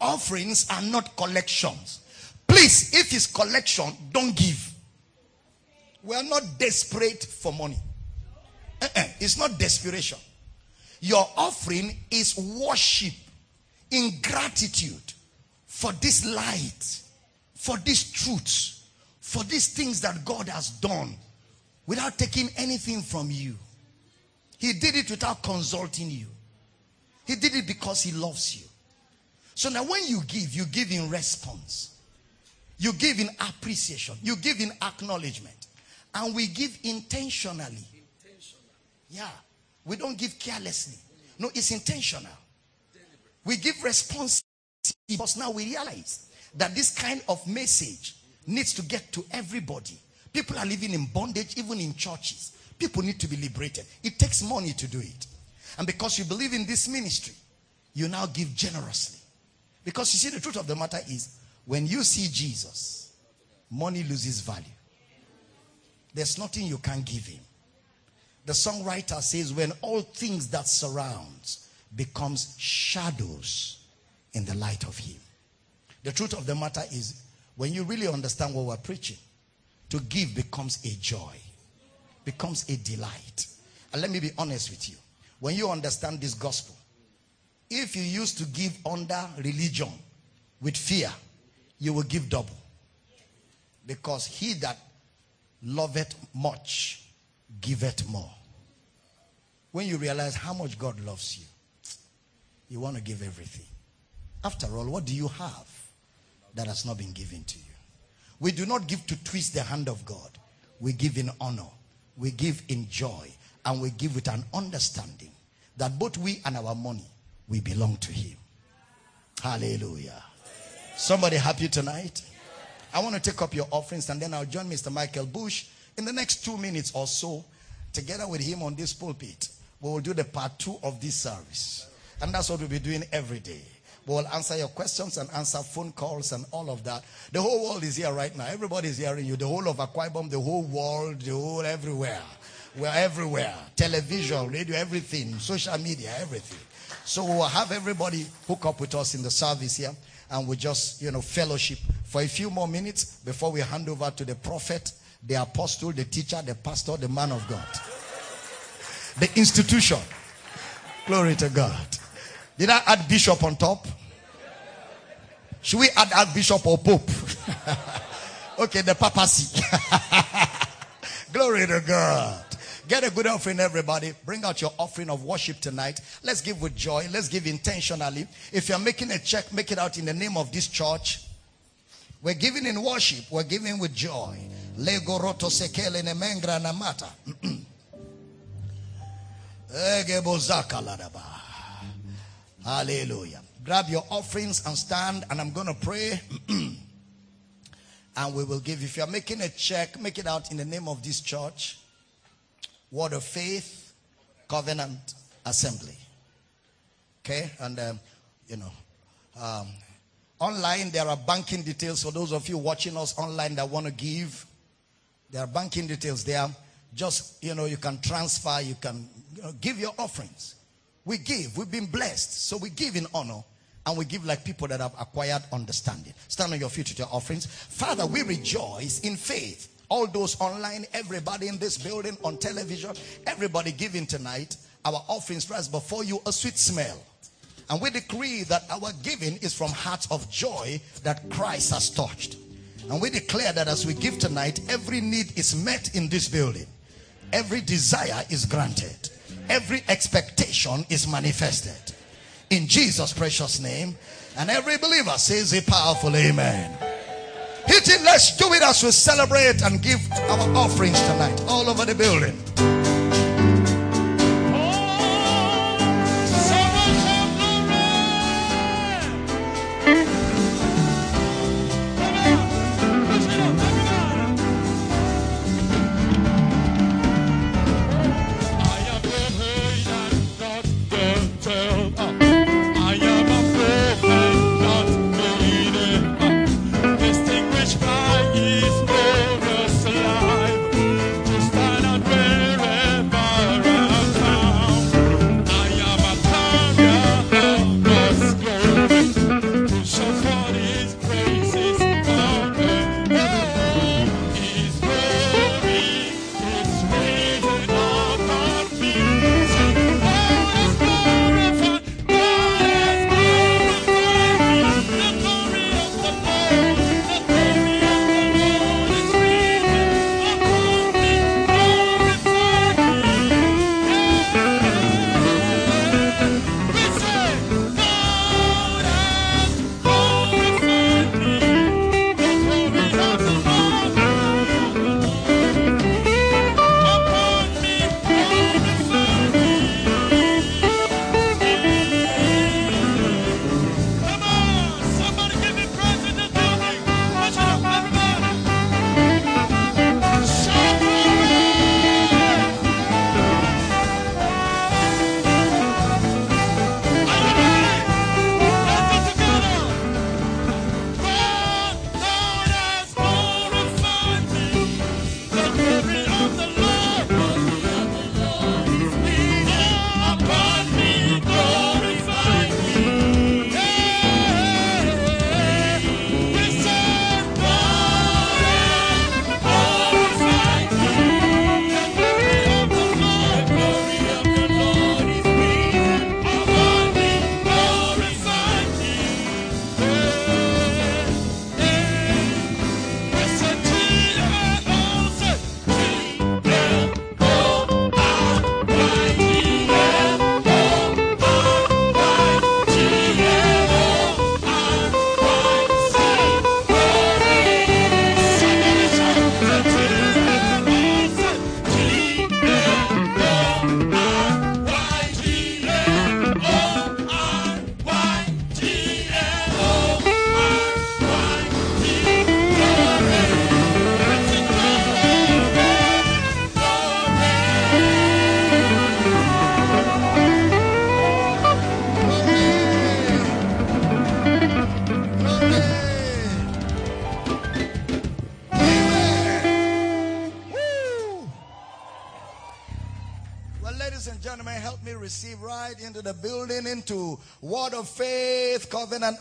Offerings are not collections. Please, if it's collection, don't give. We are not desperate for money. Uh-uh. It's not desperation. Your offering is worship in gratitude for this light, for these truths, for these things that God has done without taking anything from you. He did it without consulting you. He did it because he loves you. So now when you give, you give in response. You give in appreciation. You give in acknowledgement. And we give intentionally. Yeah. We don't give carelessly. No, it's intentional. We give response because now we realize that this kind of message needs to get to everybody. People are living in bondage, even in churches. People need to be liberated. It takes money to do it. And because you believe in this ministry, you now give generously. Because you see, the truth of the matter is, when you see Jesus, money loses value. There's nothing you can give him. The songwriter says, when all things that surrounds becomes shadows in the light of him. The truth of the matter is, when you really understand what we're preaching, to give becomes a joy, becomes a delight. And let me be honest with you. When you understand this gospel, if you used to give under religion with fear, you will give double. Because he that loveth much, giveth more. When you realize how much God loves you, you want to give everything. After all, what do you have that has not been given to you? We do not give to twist the hand of God. We give in honor. We give in joy. And we give with an understanding that both we and our money, we belong to Him. Hallelujah. Somebody happy tonight? I want to take up your offerings and then I'll join Mr. Michael Bush in the next two minutes or so, together with him on this pulpit. We will do the part two of this service. And that's what we'll be doing every day. We will answer your questions and answer phone calls and all of that. The whole world is here right now. Everybody is hearing you. The whole of Akwa the whole world, the whole everywhere. We're everywhere. Television, radio, everything, social media, everything. So we'll have everybody hook up with us in the service here and we just, you know, fellowship for a few more minutes before we hand over to the prophet, the apostle, the teacher, the pastor, the man of God. The institution. Glory to God. Did I add bishop on top? Should we add archbishop or pope? okay, the papacy. Glory to God. Get a good offering, everybody. Bring out your offering of worship tonight. Let's give with joy. Let's give intentionally. If you're making a check, make it out in the name of this church. We're giving in worship. We're giving with joy. Lego roto sekele nemengra namata. Hallelujah. Grab your offerings and stand, and I'm going to pray. and we will give. If you're making a check, make it out in the name of this church. Word of Faith Covenant Assembly. Okay, and um, you know, um, online there are banking details for those of you watching us online that want to give. There are banking details there. Just you know, you can transfer, you can you know, give your offerings. We give. We've been blessed, so we give in honor. And we give like people that have acquired understanding. Stand on your feet with your offerings. Father, we rejoice in faith all those online, everybody in this building, on television, everybody giving tonight, our offerings rise before you a sweet smell. And we decree that our giving is from hearts of joy that Christ has touched. And we declare that as we give tonight, every need is met in this building. Every desire is granted. Every expectation is manifested. In Jesus' precious name. And every believer says a powerful amen. Hit it. Let's do it as we celebrate and give our offerings tonight all over the building.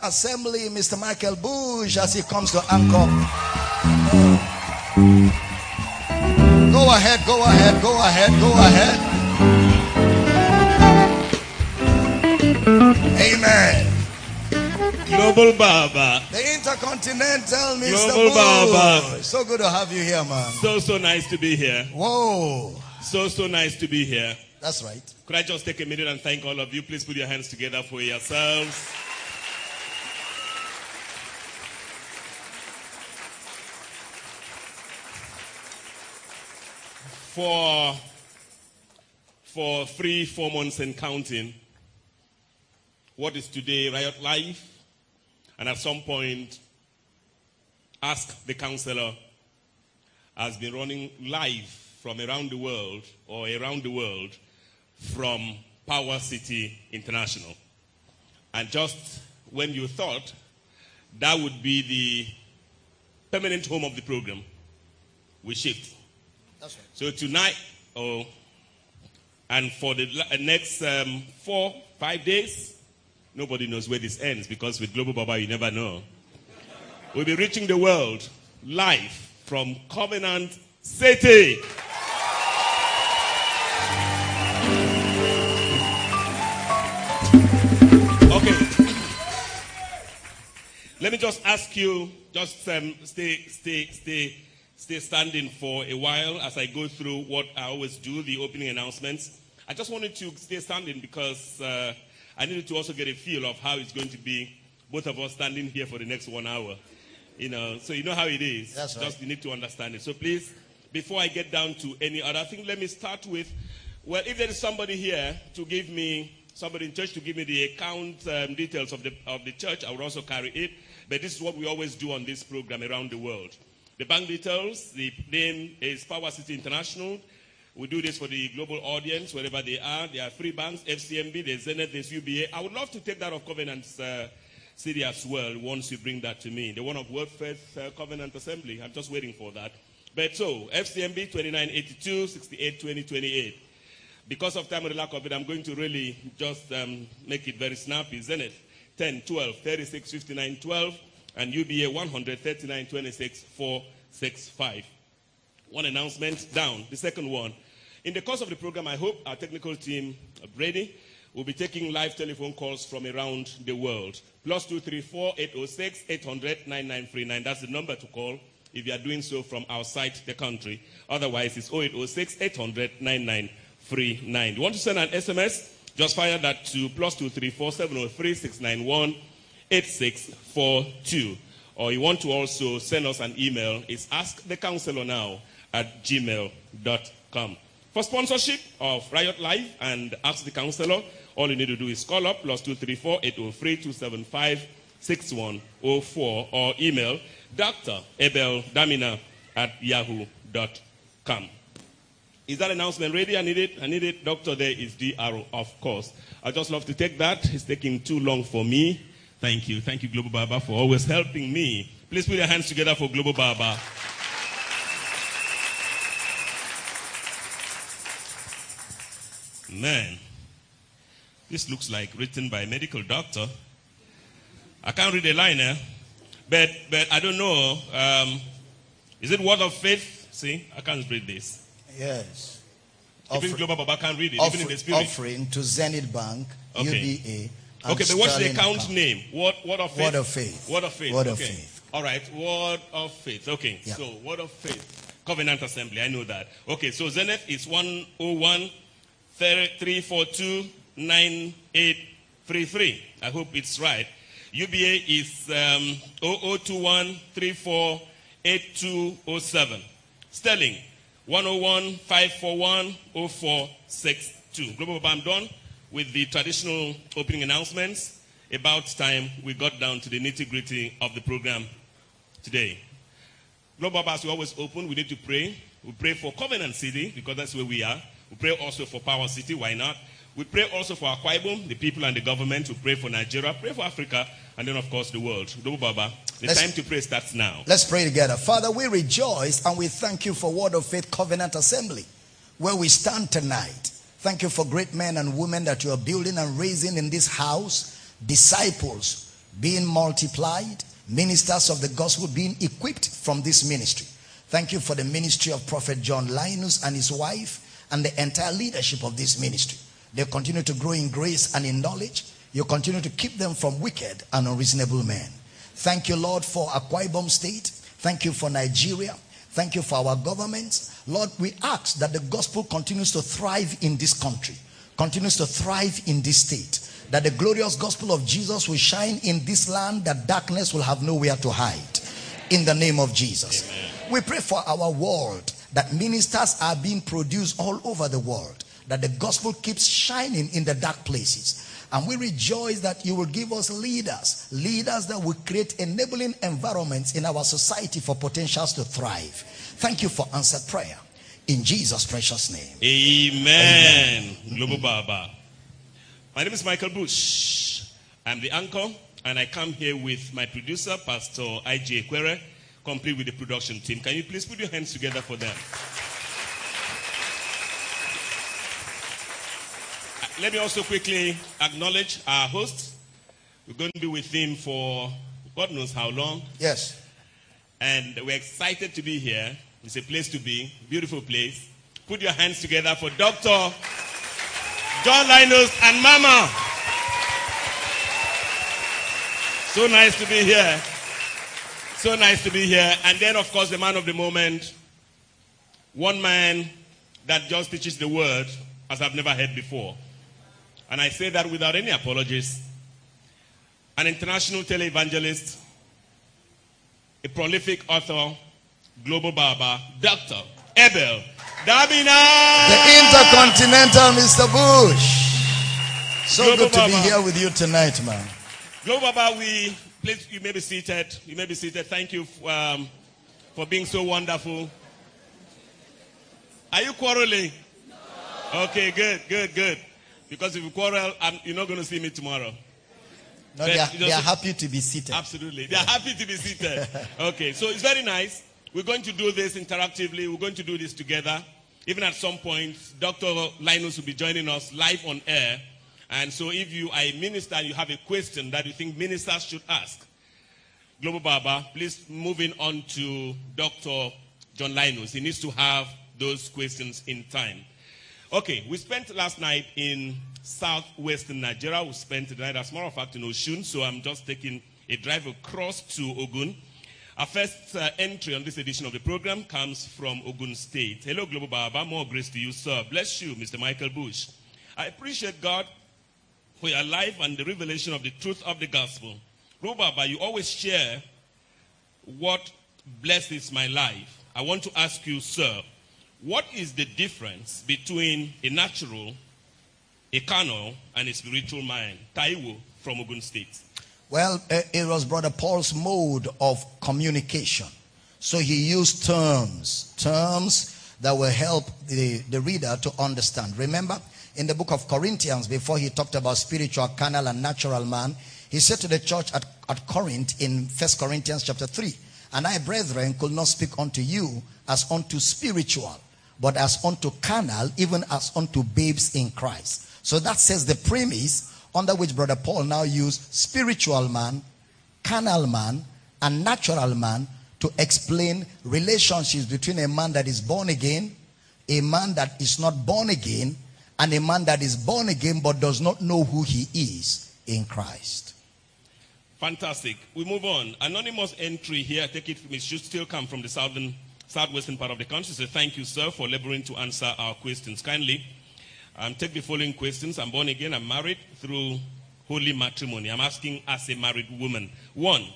Assembly, Mr. Michael Bush, as he comes to anchor. Go ahead, go ahead, go ahead, go ahead. Amen. Global Baba. The Intercontinental Mr. Global. Baba. So good to have you here, man. So, so nice to be here. Whoa. So, so nice to be here. That's right. Could I just take a minute and thank all of you? Please put your hands together for yourselves. For, for three, four months and counting, what is today Riot Life? And at some point, Ask the Counselor has been running live from around the world or around the world from Power City International. And just when you thought that would be the permanent home of the program, we shift. That's right. So tonight, oh, and for the la- next um, four, five days, nobody knows where this ends because with Global Baba, you never know. We'll be reaching the world live from Covenant City. Okay. Let me just ask you, just um, stay, stay, stay, stay standing for a while as I go through what I always do, the opening announcements. I just wanted to stay standing because uh, I needed to also get a feel of how it's going to be, both of us standing here for the next one hour. You know, so you know how it is. That's right. Just you need to understand it. So please, before I get down to any other thing, let me start with, well, if there is somebody here to give me, somebody in church to give me the account um, details of the, of the church, I will also carry it. But this is what we always do on this program around the world. The bank details, the name is Power City International. We do this for the global audience, wherever they are. There are three banks, FCMB, there's Zenith, there's UBA. I would love to take that of Covenant's uh, City as well once you bring that to me. The one of World Faith uh, Covenant Assembly. I'm just waiting for that. But so, FCMB 2982 68 20 28. Because of time and the lack of it, I'm going to really just um, make it very snappy. Zenith 10, 12, 36, 59, 12, and UBA 139, 26, 4, 6, 5. One announcement down. The second one. In the course of the program, I hope our technical team, uh, Brady, will be taking live telephone calls from around the world. Plus 234 806 800 9939. That's the number to call if you are doing so from outside the country. Otherwise, it's 0806 800 9939. You want to send an SMS? Just fire that to plus 234 703 691 8642. Or you want to also send us an email, it's askthecounselor at gmail.com. For sponsorship of Riot Life and Ask the Counselor, all you need to do is call up plus 234 803 275 6104 or email Dr. Abel Damina at yahoo.com. Is that announcement ready? I need it. I need it. Doctor, there is DRO, of course. I just love to take that. It's taking too long for me. Thank you. Thank you, Global Baba, for always helping me. Please put your hands together for Global Baba. Man, this looks like written by a medical doctor. I can't read a line, eh? But, but I don't know. Um, is it word of faith? See, I can't read this. Yes. Even Offer- Global Baba can't read it, offer- even in the spirit. offering to Zenith Bank, Okay. UBA. Okay, but what's the account account. name? Word, word of faith. Word of faith. Word of faith. Word of okay. faith. All right. Word of faith. Okay. Yeah. So word of faith. Covenant Assembly. I know that. Okay. So Zenith is 101 342 9833. I hope it's right. UBA is um, 0021 34 8207. Sterling 101 541 0462. Global Baba, I'm done with the traditional opening announcements. About time we got down to the nitty gritty of the program today. Global Baba, as we always open, we need to pray. We pray for Covenant City because that's where we are. We pray also for Power City. Why not? We pray also for Akwa Ibom, the people and the government. We pray for Nigeria. Pray for Africa, and then of course the world. Global Baba, the Let's- time to pray starts now. Let's pray together. Father, we rejoice and we thank you for Word of Faith Covenant Assembly, where we stand tonight Thank you for great men and women that you are building and raising in this house, disciples being multiplied, ministers of the gospel being equipped from this ministry. Thank you for the ministry of Prophet John Linus and his wife and the entire leadership of this ministry. They continue to grow in grace and in knowledge. You continue to keep them from wicked and unreasonable men. Thank you, Lord, for Akwa Ibom State. Thank you for Nigeria. Thank you for our governments. Lord, we ask that the gospel continues to thrive in this country, continues to thrive in this state, that the glorious gospel of Jesus will shine in this land, that darkness will have nowhere to hide. In the name of Jesus. Amen. We pray for our world that ministers are being produced all over the world, that the gospel keeps shining in the dark places. And we rejoice that you will give us leaders, leaders that will create enabling environments in our society for potentials to thrive. Thank you for answered prayer. In Jesus' precious name. Amen. Amen. Global Baba. My name is Michael Bush. I'm the anchor, and I come here with my producer, Pastor I.J. Quere, complete with the production team. Can you please put your hands together for them? Let me also quickly acknowledge our host. We're going to be with him for God knows how long. Yes. And we're excited to be here. It's a place to be, beautiful place. Put your hands together for Dr. John Linus and Mama. So nice to be here. So nice to be here. And then, of course, the man of the moment. One man that just teaches the word as I've never heard before. And I say that without any apologies. An international televangelist, a prolific author, global Baba, Dr. Abel Damina. The intercontinental Mr. Bush. So global good to Baba. be here with you tonight, man. Global Baba, we please you may be seated. You may be seated. Thank you um, for being so wonderful. Are you quarreling? Okay, good, good, good. Because if you quarrel, I'm, you're not going to see me tomorrow. No, they are, they are happy to be seated. Absolutely. They are happy to be seated. okay, so it's very nice. We're going to do this interactively. We're going to do this together. Even at some point, Dr. Linus will be joining us live on air. And so if you are a minister and you have a question that you think ministers should ask, Global Baba, please moving on to Dr. John Linus. He needs to have those questions in time. Okay, we spent last night in southwestern Nigeria. We spent the night, as a matter of fact, in Osun. So I'm just taking a drive across to Ogun. Our first uh, entry on this edition of the program comes from Ogun State. Hello, Global Baba. More grace to you, sir. Bless you, Mr. Michael Bush. I appreciate God for your life and the revelation of the truth of the gospel. Global Baba, you always share what blesses my life. I want to ask you, sir, what is the difference between a natural, a carnal, and a spiritual mind? Taiwo from Ogun State. Well, eh, it was Brother Paul's mode of communication. So he used terms, terms that will help the, the reader to understand. Remember, in the book of Corinthians, before he talked about spiritual, carnal, and natural man, he said to the church at, at Corinth in First Corinthians chapter 3, And I, brethren, could not speak unto you as unto spiritual but as unto carnal, even as unto babes in Christ. So that says the premise under which Brother Paul now used spiritual man, carnal man, and natural man to explain relationships between a man that is born again, a man that is not born again, and a man that is born again but does not know who he is in Christ. Fantastic. We move on. Anonymous entry here, take it from it should still come from the southern southwestern part of the country. So thank you, sir, for laboring to answer our questions. Kindly um, take the following questions. I'm born again. I'm married through holy matrimony. I'm asking as a married woman. One,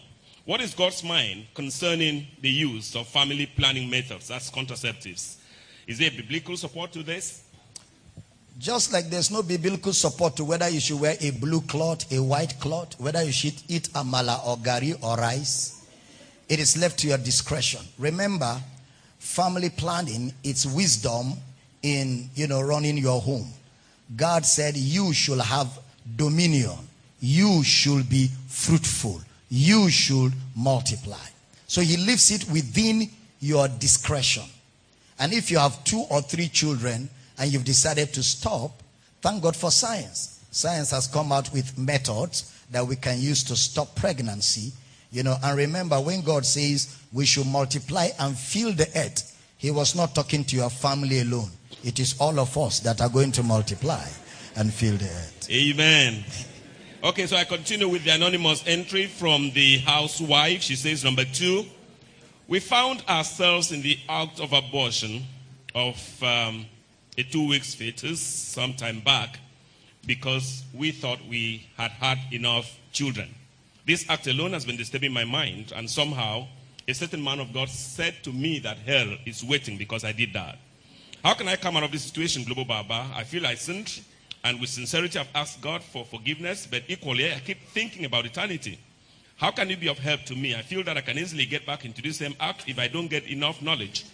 what is God's mind concerning the use of family planning methods as contraceptives? Is there biblical support to this? Just like there's no biblical support to whether you should wear a blue cloth, a white cloth, whether you should eat amala or gari or rice, it is left to your discretion. Remember, family planning, it's wisdom in, you know, running your home. God said you should have dominion. You should be fruitful. You should multiply. So he leaves it within your discretion. And if you have two or three children, and you've decided to stop, thank God for science. Science has come out with methods that we can use to stop pregnancy. You know, and remember when God says we should multiply and fill the earth, He was not talking to your family alone. It is all of us that are going to multiply and fill the earth. Amen. Okay, so I continue with the anonymous entry from the housewife. She says, number two, we found ourselves in the act of abortion of um, a two weeks fetus sometime back because we thought we had had enough children. This act alone has been disturbing my mind, and somehow a certain man of God said to me that hell is waiting because I did that. How can I come out of this situation, Global Baba? I feel I sinned, and with sincerity, I've asked God for forgiveness, but equally, I keep thinking about eternity. How can you be of help to me? I feel that I can easily get back into this same act if I don't get enough knowledge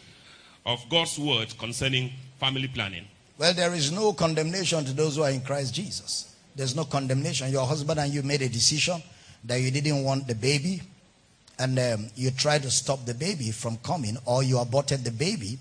of God's word concerning family planning. Well, there is no condemnation to those who are in Christ Jesus. There's no condemnation. Your husband and you made a decision that you didn't want the baby, and um, you tried to stop the baby from coming, or you aborted the baby.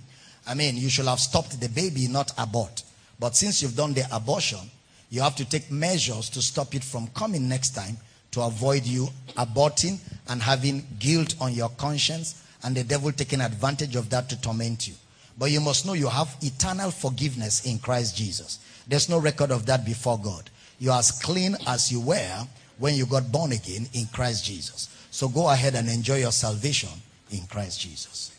I mean, you should have stopped the baby, not abort. But since you've done the abortion, you have to take measures to stop it from coming next time to avoid you aborting and having guilt on your conscience and the devil taking advantage of that to torment you. But you must know you have eternal forgiveness in Christ Jesus. There's no record of that before God. You're as clean as you were when you got born again in Christ Jesus. So go ahead and enjoy your salvation in Christ Jesus.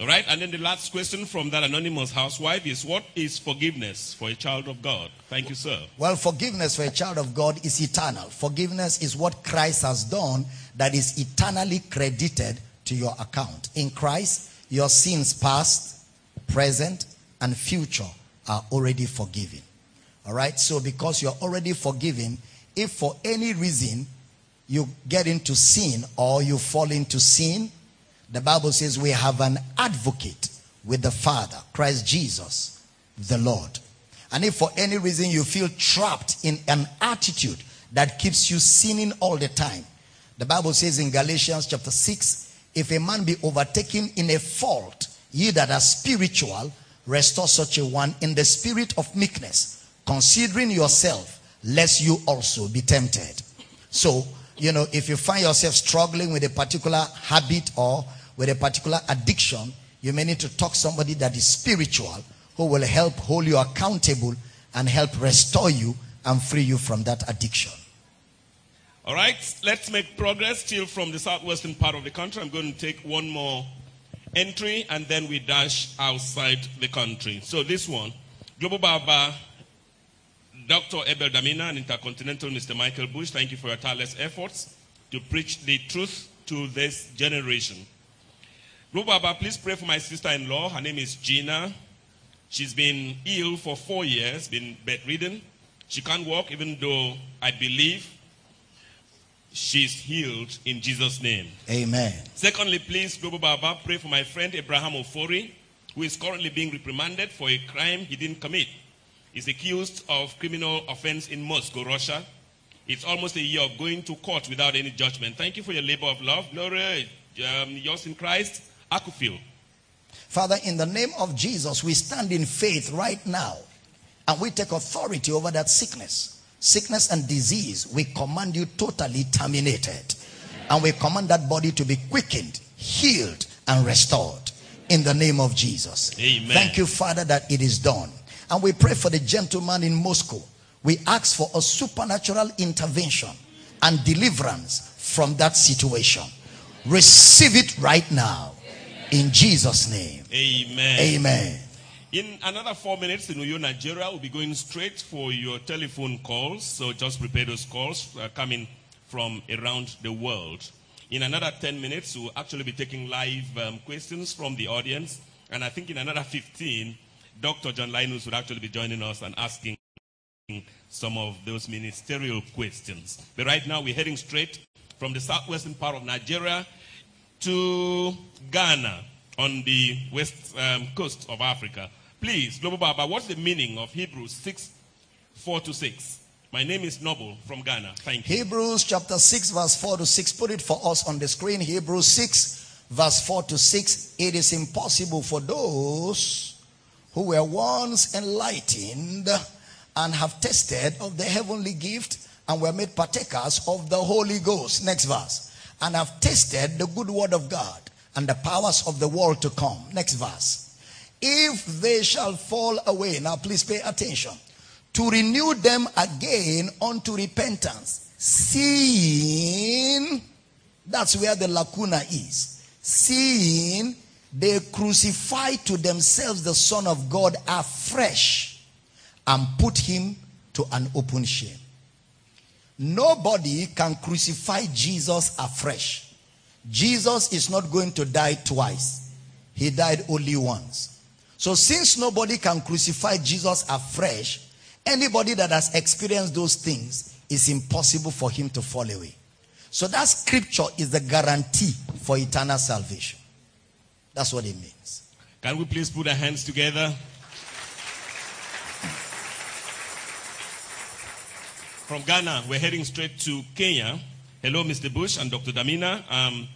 All right, and then the last question from that anonymous housewife is what is forgiveness for a child of God? Thank you, sir. Well, forgiveness for a child of God is eternal. Forgiveness is what Christ has done that is eternally credited to your account. In Christ, your sins past, present, and future are already forgiven. All right, so because you're already forgiven, if for any reason you get into sin or you fall into sin, the Bible says we have an advocate with the Father, Christ Jesus, the Lord. And if for any reason you feel trapped in an attitude that keeps you sinning all the time, the Bible says in Galatians chapter 6, if a man be overtaken in a fault, ye that are spiritual, restore such a one in the spirit of meekness, considering yourself, lest you also be tempted. So, you know, if you find yourself struggling with a particular habit or with a particular addiction, you may need to talk somebody that is spiritual who will help hold you accountable and help restore you and free you from that addiction. All right, let's make progress still from the southwestern part of the country. I'm going to take one more entry and then we dash outside the country. So this one, Global Baba, Dr. Abel Damina and Intercontinental Mr. Michael Bush, thank you for your tireless efforts to preach the truth to this generation. Global Baba, please pray for my sister-in-law. Her name is Gina. She's been ill for four years, been bedridden. She can't walk even though I believe she's healed in Jesus' name. Amen. Secondly, please, Global Baba, pray for my friend Abraham Ofori, who is currently being reprimanded for a crime he didn't commit. He's accused of criminal offense in Moscow, Russia. It's almost a year of going to court without any judgment. Thank you for your labor of love. Gloria, um, yours in Christ, Akufil. Father, in the name of Jesus, we stand in faith right now and we take authority over that sickness. Sickness and disease, we command you totally terminated. And we command that body to be quickened, healed, and restored in the name of Jesus. Amen. Thank you, Father, that it is done. And we pray for the gentleman in Moscow. We ask for a supernatural intervention and deliverance from that situation. Receive it right now. In Jesus' name. Amen. Amen. In another four minutes in Uyo, Nigeria, we'll be going straight for your telephone calls. So just prepare those calls uh, coming from around the world. In another 10 minutes, we'll actually be taking live um, questions from the audience. And I think in another 15, Dr. John Linus would actually be joining us and asking some of those ministerial questions. But right now, we're heading straight from the southwestern part of Nigeria to Ghana on the west um, coast of Africa. Please, Global Baba, what's the meaning of Hebrews 6 4 to 6? My name is Noble from Ghana. Thank you. Hebrews chapter 6, verse 4 to 6. Put it for us on the screen. Hebrews 6, verse 4 to 6. It is impossible for those who were once enlightened and have tasted of the heavenly gift and were made partakers of the Holy Ghost. Next verse. And have tasted the good word of God and the powers of the world to come. Next verse. If they shall fall away, now please pay attention, to renew them again unto repentance, seeing that's where the lacuna is. Seeing they crucify to themselves the Son of God afresh and put him to an open shame. Nobody can crucify Jesus afresh. Jesus is not going to die twice. He died only once. So since nobody can crucify Jesus afresh, anybody that has experienced those things is impossible for him to fall away. So that scripture is the guarantee for eternal salvation. That's what it means. Can we please put our hands together? From Ghana, we're heading straight to Kenya. Hello, Mr. Bush and Dr. Damina. Um,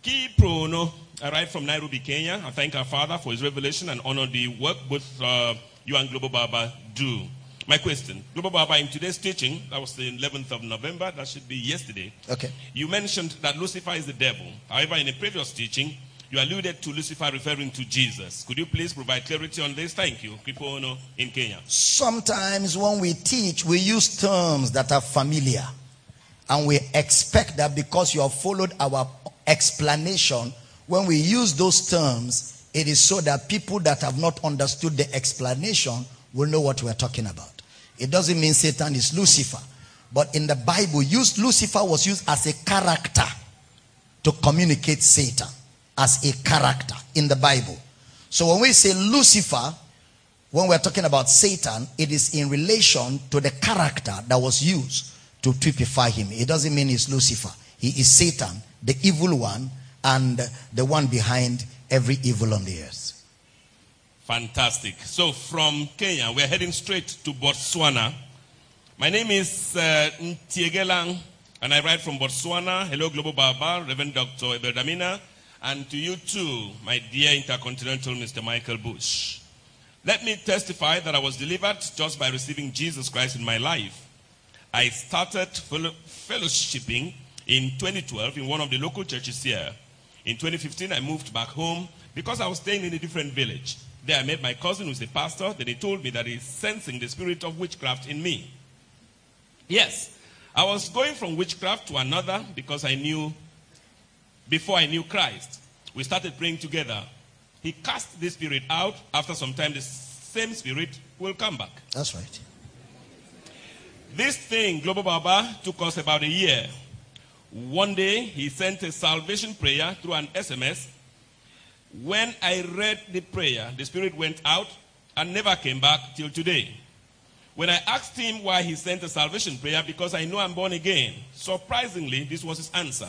Ki Prono arrived from Nairobi, Kenya. I thank our Father for his revelation and honor the work both uh, you and Global Baba do. My question, Global Baba, in today's teaching, that was the 11th of November, that should be yesterday. Okay. You mentioned that Lucifer is the devil. However, in a previous teaching, you alluded to Lucifer referring to Jesus. Could you please provide clarity on this? Thank you. Kiprono in Kenya. Sometimes when we teach, we use terms that are familiar. And we expect that because you have followed our explanation, when we use those terms, it is so that people that have not understood the explanation will know what we're talking about. It doesn't mean Satan is Lucifer. But in the Bible, used Lucifer was used as a character to communicate Satan as a character in the Bible. So when we say Lucifer, when we're talking about Satan, it is in relation to the character that was used to typify him. It doesn't mean he's Lucifer. He is Satan, the evil one, and the one behind every evil on the earth. Fantastic. So from Kenya, we're heading straight to Botswana. My name is uh, Ntiegelang, and I write from Botswana. Hello, Global Baba, Reverend Dr. Abel Damina, and to you too, my dear Intercontinental Mr. Michael Bush. Let me testify that I was delivered just by receiving Jesus Christ in my life. I started fellowshipping in 2012 in one of the local churches here. In 2015, I moved back home because I was staying in a different village. There I met my cousin who's a pastor. Then he told me that he's sensing the spirit of witchcraft in me. Yes, I was going from witchcraft to another because I knew, before I knew Christ, we started praying together. He cast the spirit out. After some time, the same spirit will come back. That's right. This thing, Global Baba, took us about a year. One day, he sent a salvation prayer through an SMS when I read the prayer, the spirit went out and never came back till today. When I asked him why he sent a salvation prayer, because I know I'm born again, surprisingly, this was his answer.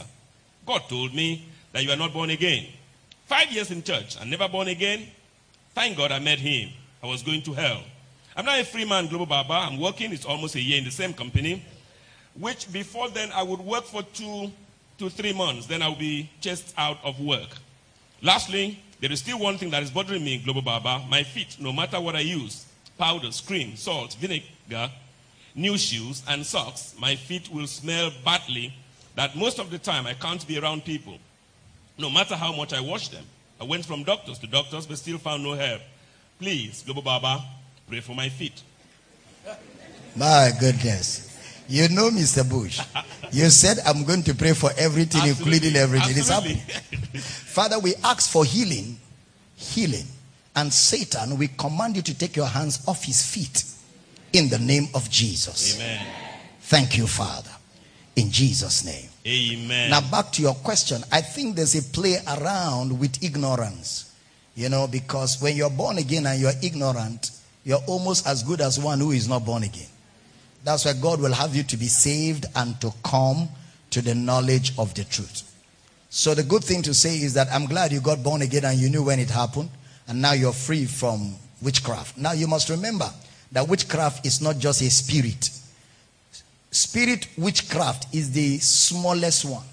God told me that you are not born again. Five years in church and never born again. Thank God I met him. I was going to hell. I'm not a free man, Global Baba. I'm working. It's almost a year in the same company, which before then I would work for two to three months. Then I would be chased out of work. Lastly, there is still one thing that is bothering me, Global Baba. My feet, no matter what I use powder, cream, salt, vinegar, new shoes, and socks my feet will smell badly that most of the time I can't be around people. No matter how much I wash them. I went from doctors to doctors, but still found no help. Please, Global Baba, pray for my feet. My goodness. You know, Mr. Bush, you said I'm going to pray for everything, Absolutely. including everything. Absolutely. Father, we ask for healing, healing. And Satan, we command you to take your hands off his feet in the name of Jesus. Amen. Thank you, Father. In Jesus' name. Amen. Now, back to your question. I think there's a play around with ignorance. You know, because when you're born again and you're ignorant, you're almost as good as one who is not born again. That's why God will have you to be saved and to come to the knowledge of the truth. So the good thing to say is that I'm glad you got born again and you knew when it happened and now you're free from witchcraft. Now you must remember that witchcraft is not just a spirit. Spirit witchcraft is the smallest one.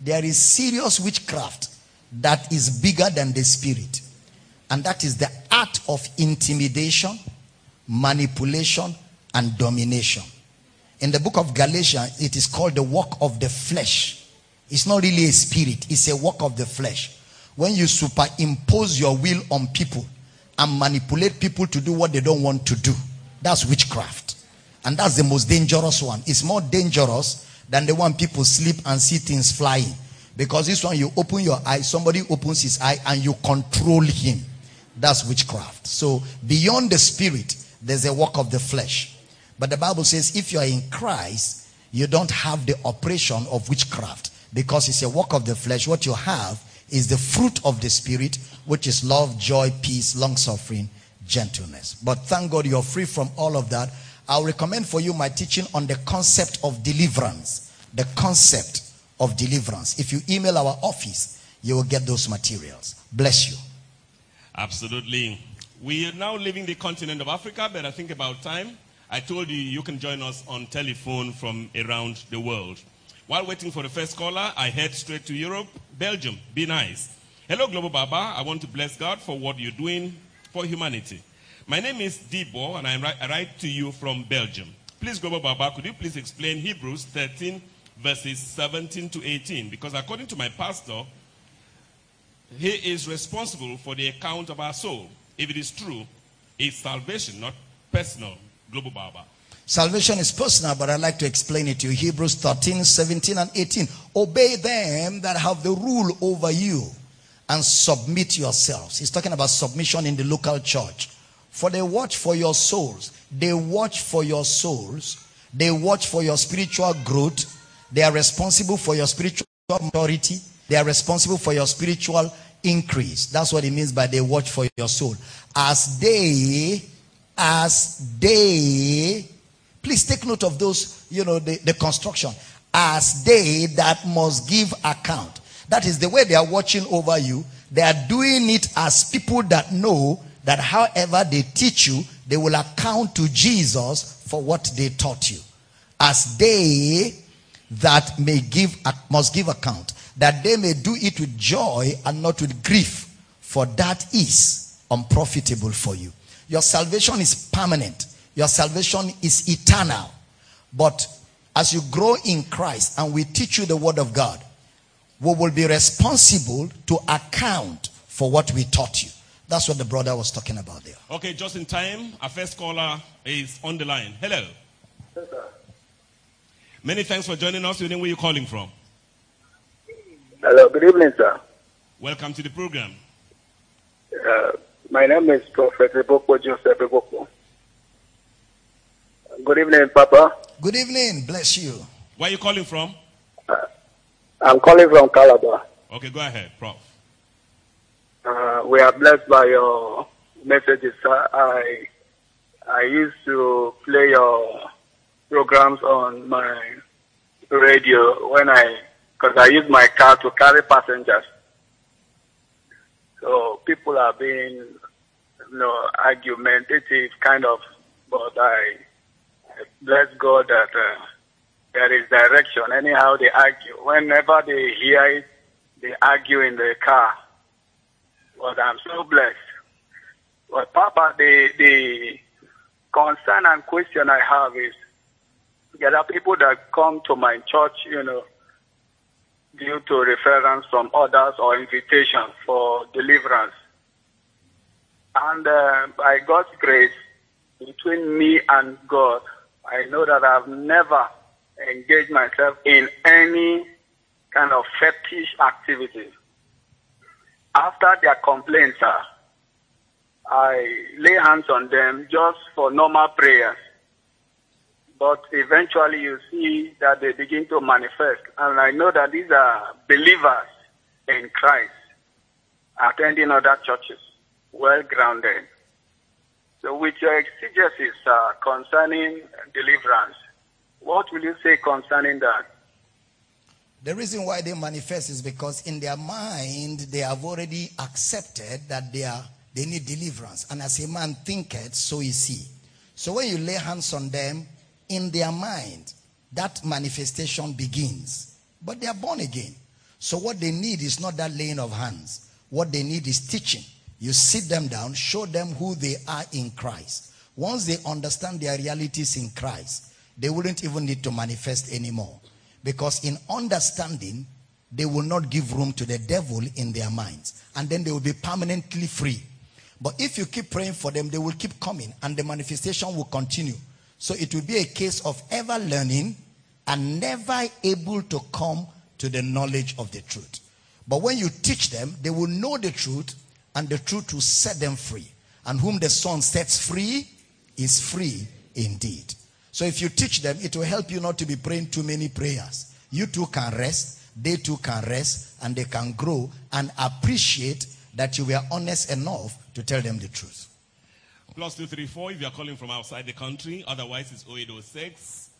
There is serious witchcraft that is bigger than the spirit. And that is the art of intimidation, manipulation, and domination. In the book of Galatians, it is called the work of the flesh. It's not really a spirit, it's a work of the flesh. When you superimpose your will on people and manipulate people to do what they don't want to do, that's witchcraft. And that's the most dangerous one. It's more dangerous than the one people sleep and see things flying. Because this one, you open your eye, somebody opens his eye, and you control him. That's witchcraft. So, beyond the spirit, there's a work of the flesh. But the Bible says if you are in Christ, you don't have the operation of witchcraft because it's a work of the flesh. What you have is the fruit of the spirit, which is love, joy, peace, long suffering, gentleness. But thank God you're free from all of that. I'll recommend for you my teaching on the concept of deliverance. The concept of deliverance. If you email our office, you will get those materials. Bless you. Absolutely. We are now leaving the continent of Africa, but I think about time. I told you you can join us on telephone from around the world. While waiting for the first caller, I head straight to Europe, Belgium. Be nice. Hello, Global Baba. I want to bless God for what you're doing for humanity. My name is Debo, and I write to you from Belgium. Please, Global Baba, could you please explain Hebrews 13, verses 17 to 18? Because according to my pastor, he is responsible for the account of our soul. If it is true, it's salvation, not personal. Global Baba. Salvation is personal, but I'd like to explain it to you. Hebrews 13, 17, and 18. Obey them that have the rule over you and submit yourselves. He's talking about submission in the local church. For they watch for your souls. They watch for your souls. They watch for your spiritual growth. They are responsible for your spiritual maturity. They are responsible for your spiritual increase. That's what it means by they watch for your soul. As they, as they Please take note of those, you know, the, the construction. As they that must give account. That is the way they are watching over you. They are doing it as people that know that however they teach you, they will account to Jesus for what they taught you. As they that may give must give account, that they may do it with joy and not with grief, for that is unprofitable for you. Your salvation is permanent. Your salvation is eternal. But as you grow in Christ and we teach you the word of God, we will be responsible to account for what we taught you. That's what the brother was talking about there. Okay, just in time, our first caller is on the line. Hello. Yes, sir. Many thanks for joining us. Where are you calling from? Hello, good evening, sir. Welcome to the program. Uh, my name is Prophet Reboko Joseph Reboko. Good evening, Papa. Good evening. Bless you. Where are you calling from? Uh, I'm calling from Calabar. Okay, go ahead, Prof. Uh, we are blessed by your messages. I I used to play your programs on my radio when I, because I use my car to carry passengers. So people are being, you know, argumentative, kind of, but I bless God that uh, there is direction. Anyhow, they argue. Whenever they hear it, they argue in the car. But I'm so blessed. But Papa, the the concern and question I have is there are people that come to my church, you know, due to reference from others or invitation for deliverance. And uh, by God's grace, between me and God, I know that I've never engaged myself in any kind of fetish activity. After their complaints, sir, I lay hands on them just for normal prayers. But eventually you see that they begin to manifest. And I know that these are believers in Christ, attending other churches, well grounded. So, with your exegesis uh, concerning deliverance, what will you say concerning that? The reason why they manifest is because in their mind they have already accepted that they are they need deliverance. And as a man thinketh, so is he. So when you lay hands on them, in their mind, that manifestation begins. But they are born again. So what they need is not that laying of hands. What they need is teaching. You sit them down, show them who they are in Christ. Once they understand their realities in Christ, they wouldn't even need to manifest anymore. Because in understanding, they will not give room to the devil in their minds. And then they will be permanently free. But if you keep praying for them, they will keep coming and the manifestation will continue. So it will be a case of ever learning and never able to come to the knowledge of the truth. But when you teach them, they will know the truth and the truth will set them free. And whom the Son sets free is free indeed. So if you teach them, it will help you not to be praying too many prayers. You too can rest, they too can rest, and they can grow and appreciate that you were honest enough to tell them the truth. Plus 234 if you are calling from outside the country. Otherwise, it's 0806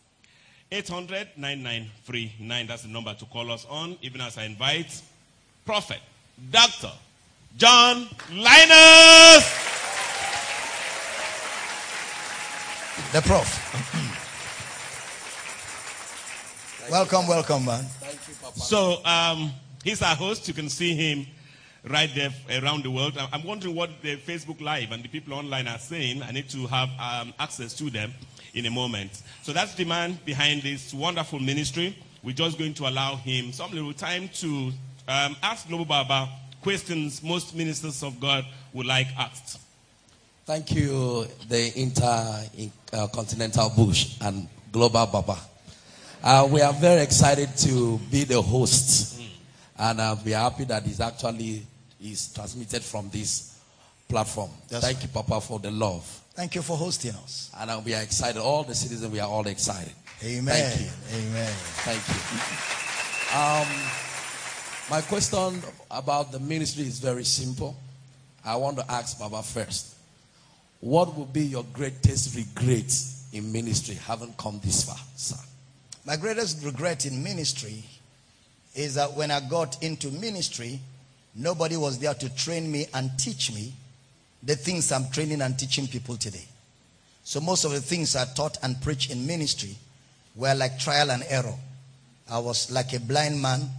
800 9939. That's the number to call us on. Even as I invite Prophet Dr. John Linus. The prof. welcome, welcome, man. Thank you, Papa. So um, he's our host. You can see him right there around the world. I'm wondering what the Facebook Live and the people online are saying. I need to have um, access to them in a moment. So that's the man behind this wonderful ministry. We're just going to allow him some little time to um, ask Global Baba questions most ministers of God would like asked. Thank you, the Intercontinental Bush and Global Baba. Uh, we are very excited to be the host, and uh, we are happy that it's actually is transmitted from this platform. Yes, Thank you, Papa, for the love, Thank you for hosting us. and uh, we are excited. All the citizens, we are all excited. Amen. Thank you. Amen. Thank you. Um, my question about the ministry is very simple. I want to ask Baba first. What would be your greatest regret in ministry having come this far, sir? My greatest regret in ministry is that when I got into ministry, nobody was there to train me and teach me the things I'm training and teaching people today. So most of the things I taught and preached in ministry were like trial and error. I was like a blind man,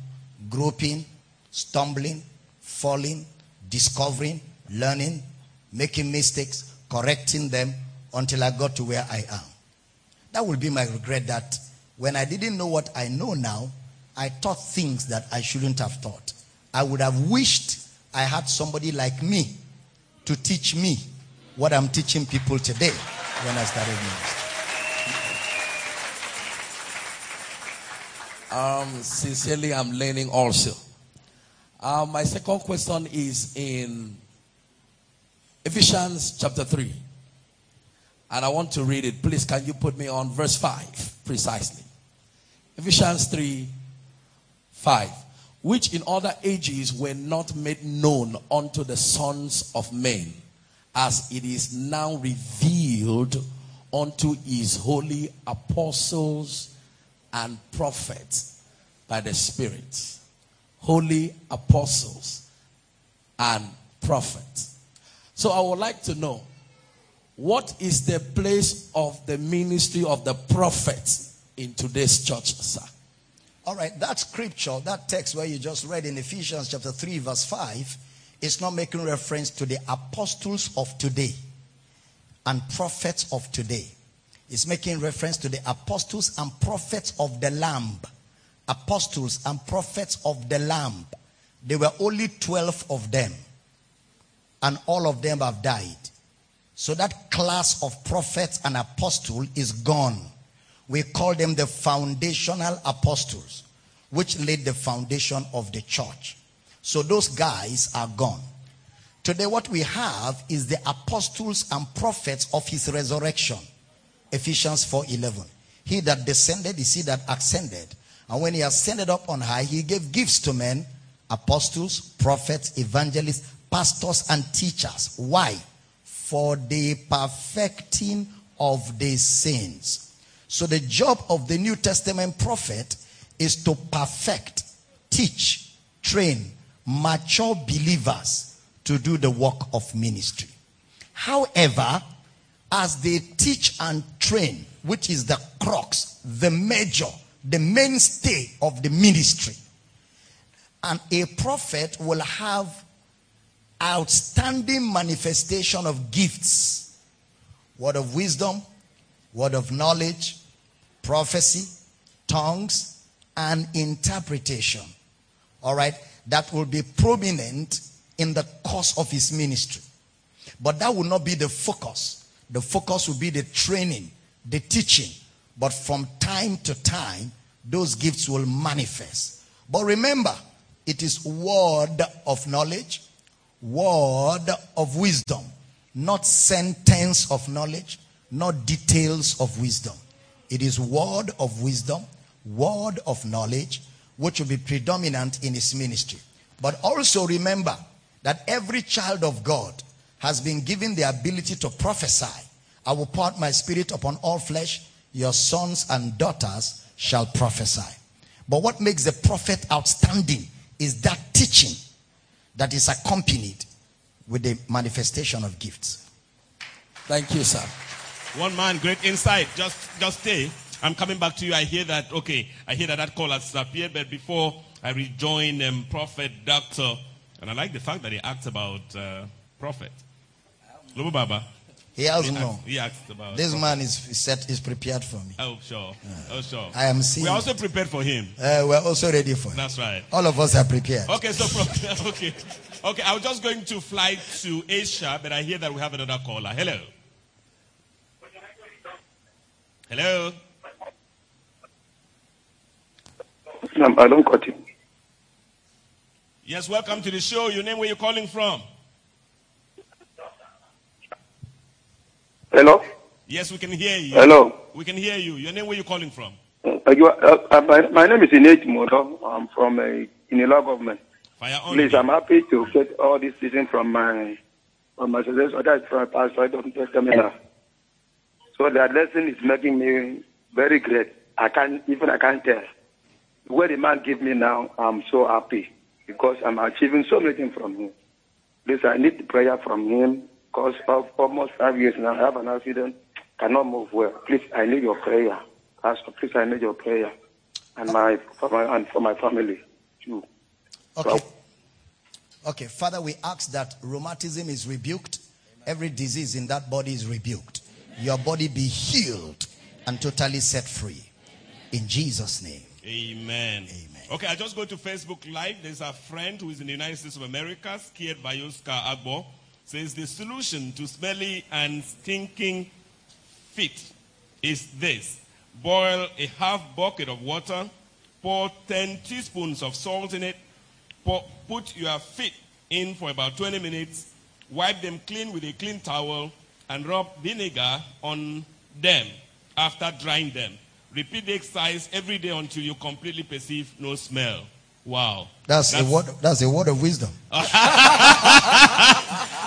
groping, stumbling, falling, discovering, learning, making mistakes, correcting them until I got to where I am. That will be my regret that when I didn't know what I know now, I taught things that I shouldn't have taught. I would have wished I had somebody like me to teach me what I'm teaching people today when I started ministry. Um, sincerely, I'm learning also. Uh, my second question is in Ephesians chapter 3. And I want to read it. Please, can you put me on verse 5 precisely? Ephesians 3 5. Which in other ages were not made known unto the sons of men, as it is now revealed unto his holy apostles and prophets by the Spirit. Holy apostles and prophets. So I would like to know what is the place of the ministry of the prophets in today's church, sir? All right, that scripture, that text where you just read in Ephesians chapter 3, verse 5, is not making reference to the apostles of today and prophets of today. It's making reference to the apostles and prophets of the Lamb. Apostles and prophets of the Lamb. There were only 12 of them, and all of them have died. So that class of prophets and apostle is gone. We call them the foundational apostles, which laid the foundation of the church. So those guys are gone. Today, what we have is the apostles and prophets of his resurrection. Ephesians 4:11. He that descended is he that ascended. And when he ascended up on high, he gave gifts to men, apostles, prophets, evangelists, pastors, and teachers. Why? For the perfecting of the saints. So the job of the New Testament prophet is to perfect, teach, train, mature believers to do the work of ministry. However, as they teach and train, which is the crux, the major, the mainstay of the ministry, and a prophet will have outstanding manifestation of gifts word of wisdom, word of knowledge, prophecy, tongues, and interpretation. All right, that will be prominent in the course of his ministry. But that will not be the focus. The focus will be the training, the teaching. But from time to time, those gifts will manifest. But remember, it is word of knowledge, word of wisdom, not sentence of knowledge, not details of wisdom. It is word of wisdom, word of knowledge, which will be predominant in his ministry. But also remember that every child of God has been given the ability to prophesy. I will pour my spirit upon all flesh. Your sons and daughters shall prophesy. But what makes the prophet outstanding is that teaching that is accompanied with the manifestation of gifts. Thank you, sir. One man, great insight. Just, just stay. I'm coming back to you. I hear that. Okay, I hear that that call has appeared, but before I rejoin um, Prophet Doctor, and I like the fact that he asked about uh, Prophet. Lubu Baba. He has He no. asked, he asked about. This man is set is prepared for me. Oh sure. Oh sure. I am seeing. We're also prepared for him. Uh, we're also ready for it. That's right. All of us are prepared. Okay, so pro- okay, okay. I was just going to fly to Asia, but I hear that we have another caller. Hello. Hello. No, I don't cut it. Yes, welcome to the show. Your name, where you calling from? Hello? Yes, we can hear you. Hello? We can hear you. Your name, where are you calling from? Uh, you are, uh, uh, my, my name is Inate Modo. I'm from uh, Inila government. Fire on. Please, I'm happy to get all this teaching from my from my successor. That's from Pastor I don't tell me now. So that lesson is making me very great. I can't even I can't tell. Where the man give me now, I'm so happy because I'm achieving so many things from him. Please, I need prayer from him because of almost five years now, I have an accident, cannot move well. Please, I need your prayer. Pastor, please, I need your prayer, and my for my and for my family too. Okay. Okay, Father, we ask that rheumatism is rebuked. Every disease in that body is rebuked. Your body be healed and totally set free. In Jesus' name. Amen. Amen. Okay, I just go to Facebook Live. There's a friend who is in the United States of America, scared by Oscar Agbo, says the solution to smelly and stinking feet is this. Boil a half bucket of water, pour 10 teaspoons of salt in it, pour, put your feet in for about 20 minutes, wipe them clean with a clean towel, and rub vinegar on them after drying them. Repeat the exercise every day until you completely perceive no smell. Wow. That's, a word that's a word of wisdom.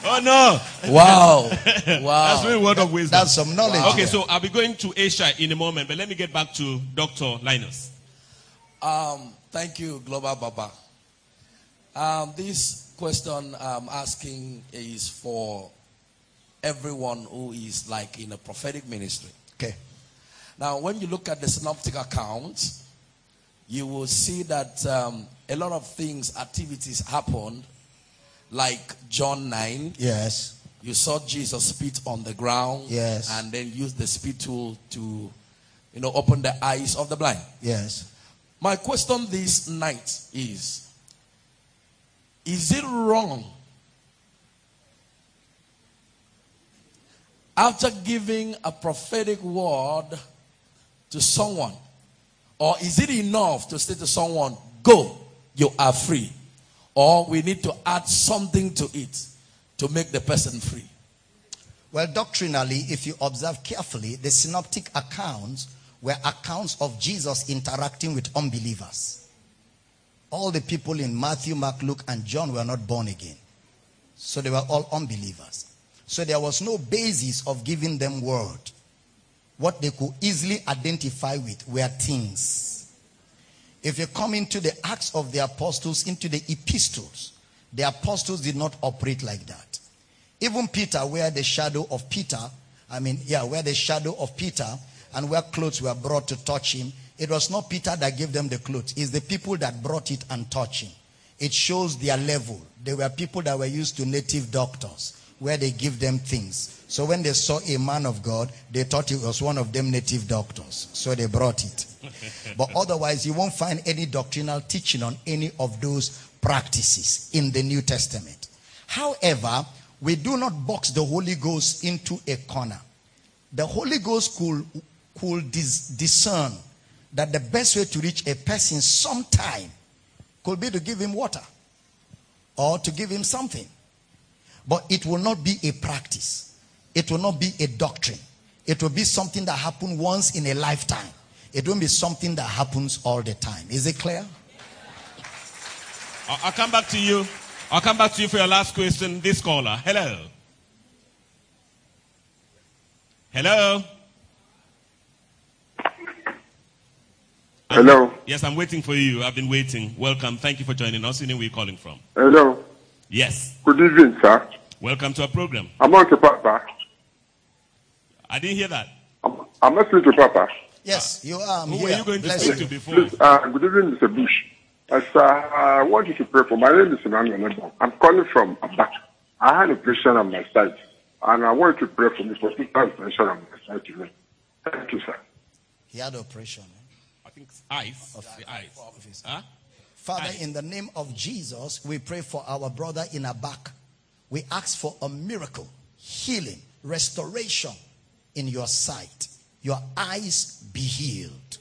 Oh no. Wow. Wow! That's Wow. really word of wisdom. That's some knowledge. Okay, there. so I'll be going to Asia in a moment, but let me get back to Dr. Linus. Um, thank you, Global Baba. Um, this question I'm asking is for everyone who is like in a prophetic ministry. Okay. Now, when you look at the synoptic accounts, you will see that um, a lot of things, activities happened, like John 9. Yes. You saw Jesus spit on the ground, Yes. and then use the spit tool to, you know, open the eyes of the blind. Yes. My question this night is Is it wrong after giving a prophetic word to someone, or is it enough to say to someone, Go, you are free? Or we need to add something to it to make the person free? Well, doctrinally, if you observe carefully, the synoptic accounts were accounts of Jesus interacting with unbelievers. All the people in Matthew, Mark, Luke, and John were not born again. So they were all unbelievers. So there was no basis of giving them word. What they could easily identify with were things. If you come into the Acts of the Apostles, into the epistles, the apostles did not operate like that. Even Peter, where the shadow of Peter, I mean, yeah, where the shadow of Peter and where clothes were brought to touch him, it was not Peter that gave them the clothes. It's the people that brought it and touched him. it shows their level. There were people that were used to native doctors where they give them things. So when they saw a man of God, they thought he was one of them native doctors. So they brought it. but otherwise, you won't find any doctrinal teaching on any of those practices in the New Testament. However, we do not box the Holy Ghost into a corner. The Holy Ghost could, could dis- discern that the best way to reach a person sometime could be to give him water or to give him something. But it will not be a practice. It will not be a doctrine. It will be something that happens once in a lifetime. It won't be something that happens all the time. Is it clear? I'll, I'll come back to you. I'll come back to you for your last question. This caller. Hello. Hello. Hello. Yes, I'm waiting for you. I've been waiting. Welcome. Thank you for joining us. You know where are you calling from? Hello. Yes. Good evening, sir. Welcome to our program. I'm on to Papa. I didn't hear that. I'm, I'm listening to Papa. Yes, you are. I'm Who were you going to Bless speak you. to before? Please, uh, good evening, Mr. Bush. As uh, I want you to pray for. My name is Emmanuel I'm calling from Aba. I had a operation on my side, and I want you to pray for me for two times operation on my side today. Thank you, sir. He had operation. eh? I think it's ice. the ice. his- Huh? Father, Aye. in the name of Jesus, we pray for our brother in our back. We ask for a miracle, healing, restoration in your sight. Your eyes be healed.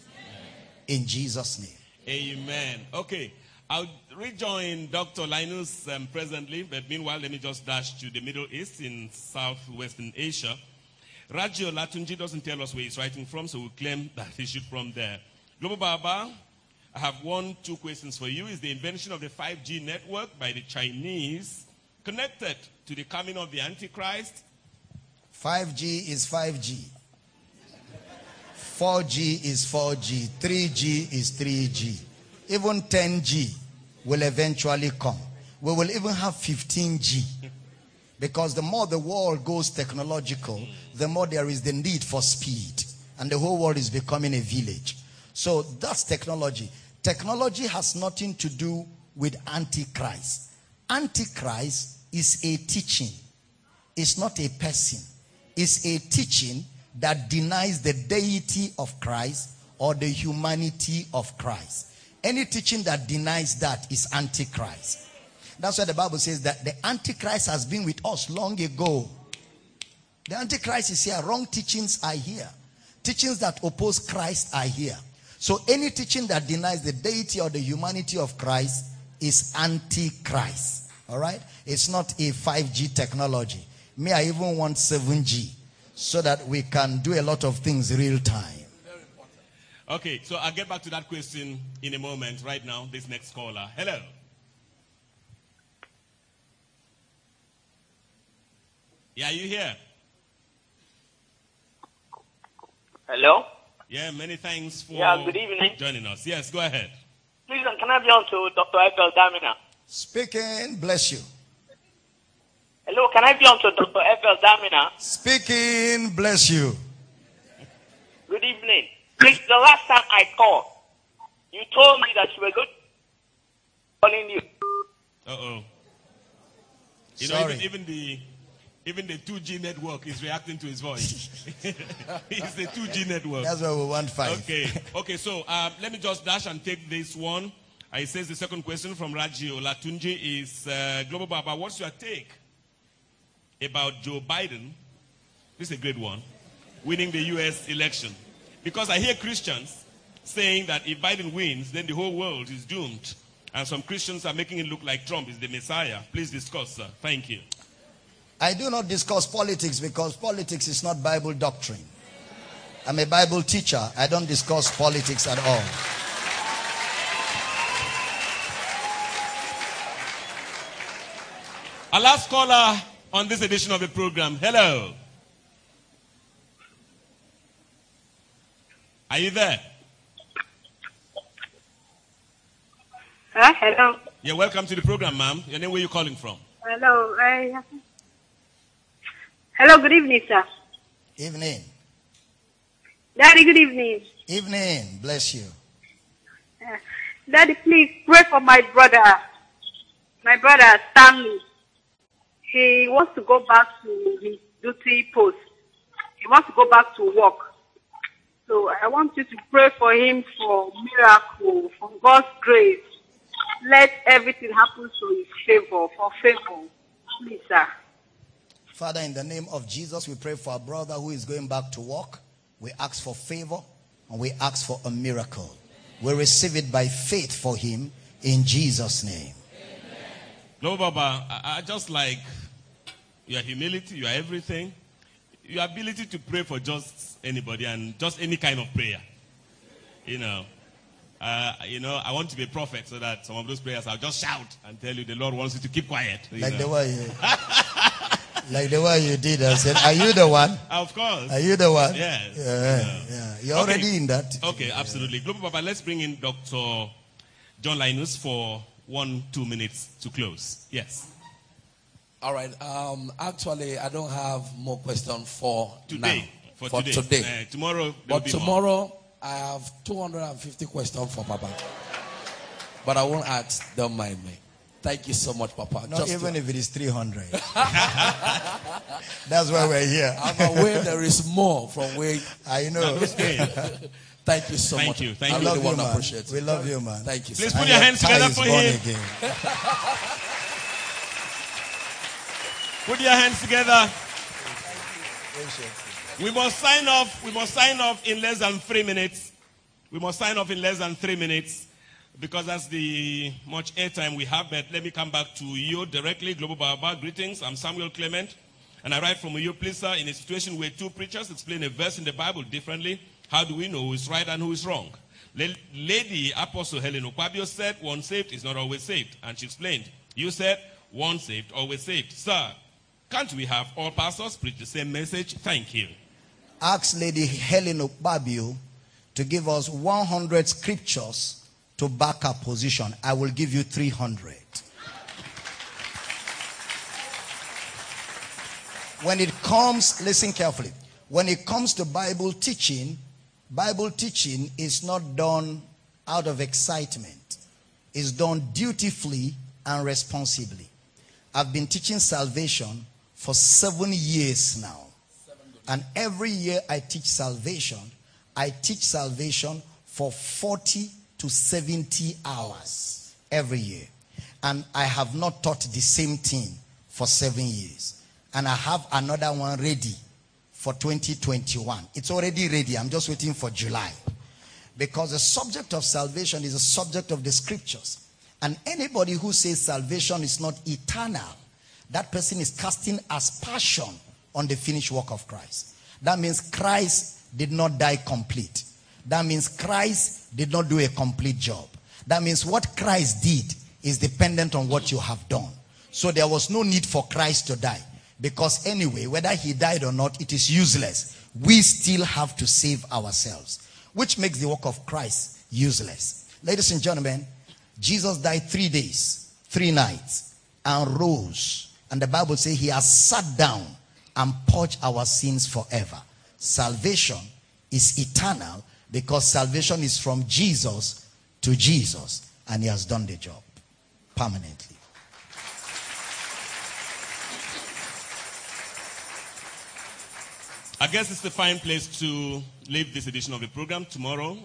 In Jesus' name. Amen. Okay. I'll rejoin Dr. Linus um, presently, but meanwhile, let me just dash to the Middle East in southwestern Asia. Raji Olatunji doesn't tell us where he's writing from, so we claim that he should from there. Global Baba, I have one, two questions for you. Is the invention of the 5G network by the Chinese connected to the coming of the Antichrist? 5G is 5G. 4G is 4G. 3G is 3G. Even 10G will eventually come. We will even have 15G. Because the more the world goes technological, the more there is the need for speed. And the whole world is becoming a village. So that's technology. Technology has nothing to do with Antichrist. Antichrist is a teaching it's not a person, it's a teaching that denies the deity of Christ or the humanity of Christ. Any teaching that denies that is antichrist. That's why the Bible says that the antichrist has been with us long ago. The antichrist is here. Wrong teachings are here. Teachings that oppose Christ are here. So any teaching that denies the deity or the humanity of Christ is antichrist. All right? It's not a 5G technology. Me, I even want 7G so that we can do a lot of things real time. Okay, so I'll get back to that question in a moment. Right now, this next caller. Hello. Yeah, you here? Hello? Yeah, many thanks for Yeah, good evening. joining us. Yes, go ahead. Please, can I be on to Dr. Abel Damina? Speaking, bless you. Hello, can I be on to Dr. Abel Damina? Speaking, bless you. Good evening. Please, the last time I called, you told me that you were good calling you. Uh oh. You know, Sorry. even, even the even the 2G network is reacting to his voice. it's the 2G network. That's why we want five. Okay. Okay. So um, let me just dash and take this one. Uh, it says the second question from Raji Olatunji is uh, Global Baba. What's your take about Joe Biden? This is a great one. Winning the U.S. election, because I hear Christians saying that if Biden wins, then the whole world is doomed, and some Christians are making it look like Trump is the Messiah. Please discuss, sir. Thank you. I do not discuss politics because politics is not Bible doctrine. I'm a Bible teacher. I don't discuss politics at all. Our last caller on this edition of the program. Hello. Are you there? Huh? Hello. Yeah, welcome to the program, ma'am. Your name, where you calling from? Hello. I... Hello. Good evening, sir. Evening. Daddy, good evening. Evening. Bless you. Uh, Daddy, please pray for my brother. my brother Stanley. He wants to go back to his duty post. He wants to go back to work. So I want you to pray for him for miracle, for God's grace. Let everything happen to his favor, for favor. Please, sir. Father, in the name of Jesus, we pray for our brother who is going back to work. We ask for favor and we ask for a miracle. We receive it by faith for him in Jesus' name. No, Baba, I, I just like your humility, your everything, your ability to pray for just anybody and just any kind of prayer. You know, uh, you know, I want to be a prophet so that some of those prayers I'll just shout and tell you the Lord wants you to keep quiet. Like know. the way you, like the way you did. I said, "Are you the one? Of course. Are you the one? Yes. Yeah, Yeah. yeah. You're Okay. already in that. Okay, absolutely. Global Papa, let's bring in Dr. John Linus for one, two minutes to close. Yes. All right. Um, actually, I don't have more questions for Today. now. For, today. Uh, tomorrow, but be more. tomorrow, I have 250 questions for Papa. But I won't ask. Don't mind me. Thank you so much, Papa. Not Just even to- if it is 300. That's why we're here. I'm aware there is more from where. I know. Thank you so Thank much. you, thank I you. really love you, want to man. appreciate it. We love you, man. Thank you. Please sir. put And your your hands together for him. again. Put your hands together. We must sign off. We must sign off in less than three minutes. We must sign off in less than three minutes because that's the much airtime we have. But let me come back to you directly. Global Baba, greetings. I'm Samuel Clement, and I write from you, please, sir, in a situation where two preachers explain a verse in the Bible differently. How do we know who is right and who is wrong? Lady Apostle Helen Okwabio said, one saved is not always saved. And she explained, you said, one saved, always saved. Sir, can't we have all pastors preach the same message? Thank you. Ask Lady Helen Okbabio to give us 100 scriptures to back our position. I will give you 300. When it comes, listen carefully. When it comes to Bible teaching, Bible teaching is not done out of excitement. It's done dutifully and responsibly. I've been teaching salvation for seven years now. And every year I teach salvation, I teach salvation for 40 to 70 hours every year. And I have not taught the same thing for seven years. And I have another one ready for 2021. It's already ready. I'm just waiting for July. Because the subject of salvation is a subject of the scriptures. And anybody who says salvation is not eternal, that person is casting aspersion on the finished work of Christ. That means Christ did not die complete. That means Christ did not do a complete job. That means what Christ did is dependent on what you have done. So there was no need for Christ to die. Because anyway, whether he died or not, it is useless. We still have to save ourselves, which makes the work of Christ useless. Ladies and gentlemen, Jesus died three days, three nights, and rose. And the Bible says he has sat down and purged our sins forever. Salvation is eternal because salvation is from Jesus to Jesus, and he has done the job permanently. I guess it's a fine place to leave this edition of the program. Tomorrow,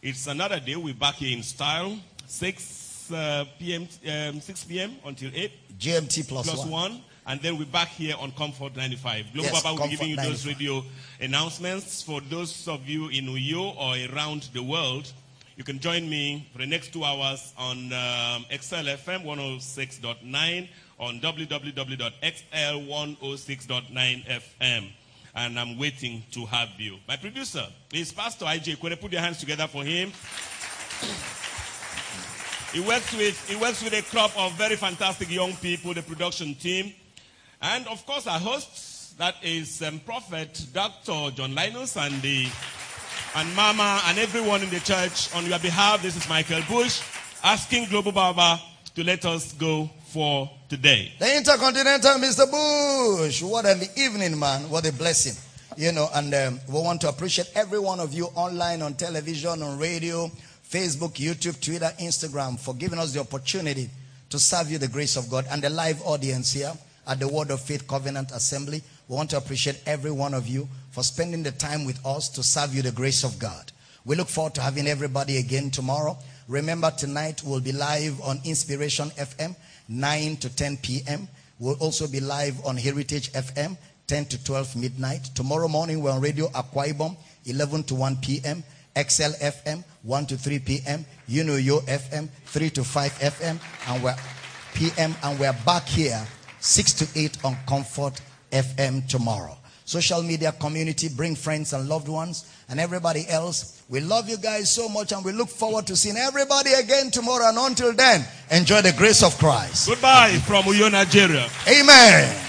it's another day. We're back here in style, 6 uh, p.m. Um, 6 p.m. until 8 GMT plus, plus one. one. And then we're back here on Comfort 95. Global Yes, Baba will be giving you those radio announcements. For those of you in Uyo or around the world, you can join me for the next two hours on um, XLFM 106.9 on www.xl106.9 FM. And I'm waiting to have you. My producer is Pastor IJ Kwere. Put your hands together for him. He works with he works with a crop of very fantastic young people, the production team, and of course our hosts. That is um, Prophet Dr. John Linus and the and Mama and everyone in the church. On your behalf, this is Michael Bush asking Global Baba to let us go for today. The Intercontinental Mr. Bush. What an evening, man. What a blessing. You know, and um, we want to appreciate every one of you online, on television, on radio, Facebook, YouTube, Twitter, Instagram for giving us the opportunity to serve you the grace of God and the live audience here at the Word of Faith Covenant Assembly. We want to appreciate every one of you for spending the time with us to serve you the grace of God. We look forward to having everybody again tomorrow. Remember, tonight we'll be live on Inspiration FM, 9 to 10 p.m. We'll also be live on Heritage FM, 10 to 12 midnight. Tomorrow morning, we're on Radio Akwa Ibom, 11 to 1 p.m. XL FM, 1 to 3 p.m. You know Yo FM, 3 to 5 FM. And we're p.m. And we're back here, 6 to 8 on Comfort FM tomorrow. Social media community, bring friends and loved ones and everybody else. We love you guys so much and we look forward to seeing everybody again tomorrow. And until then, enjoy the grace of Christ. Goodbye from Uyo, Nigeria. Amen.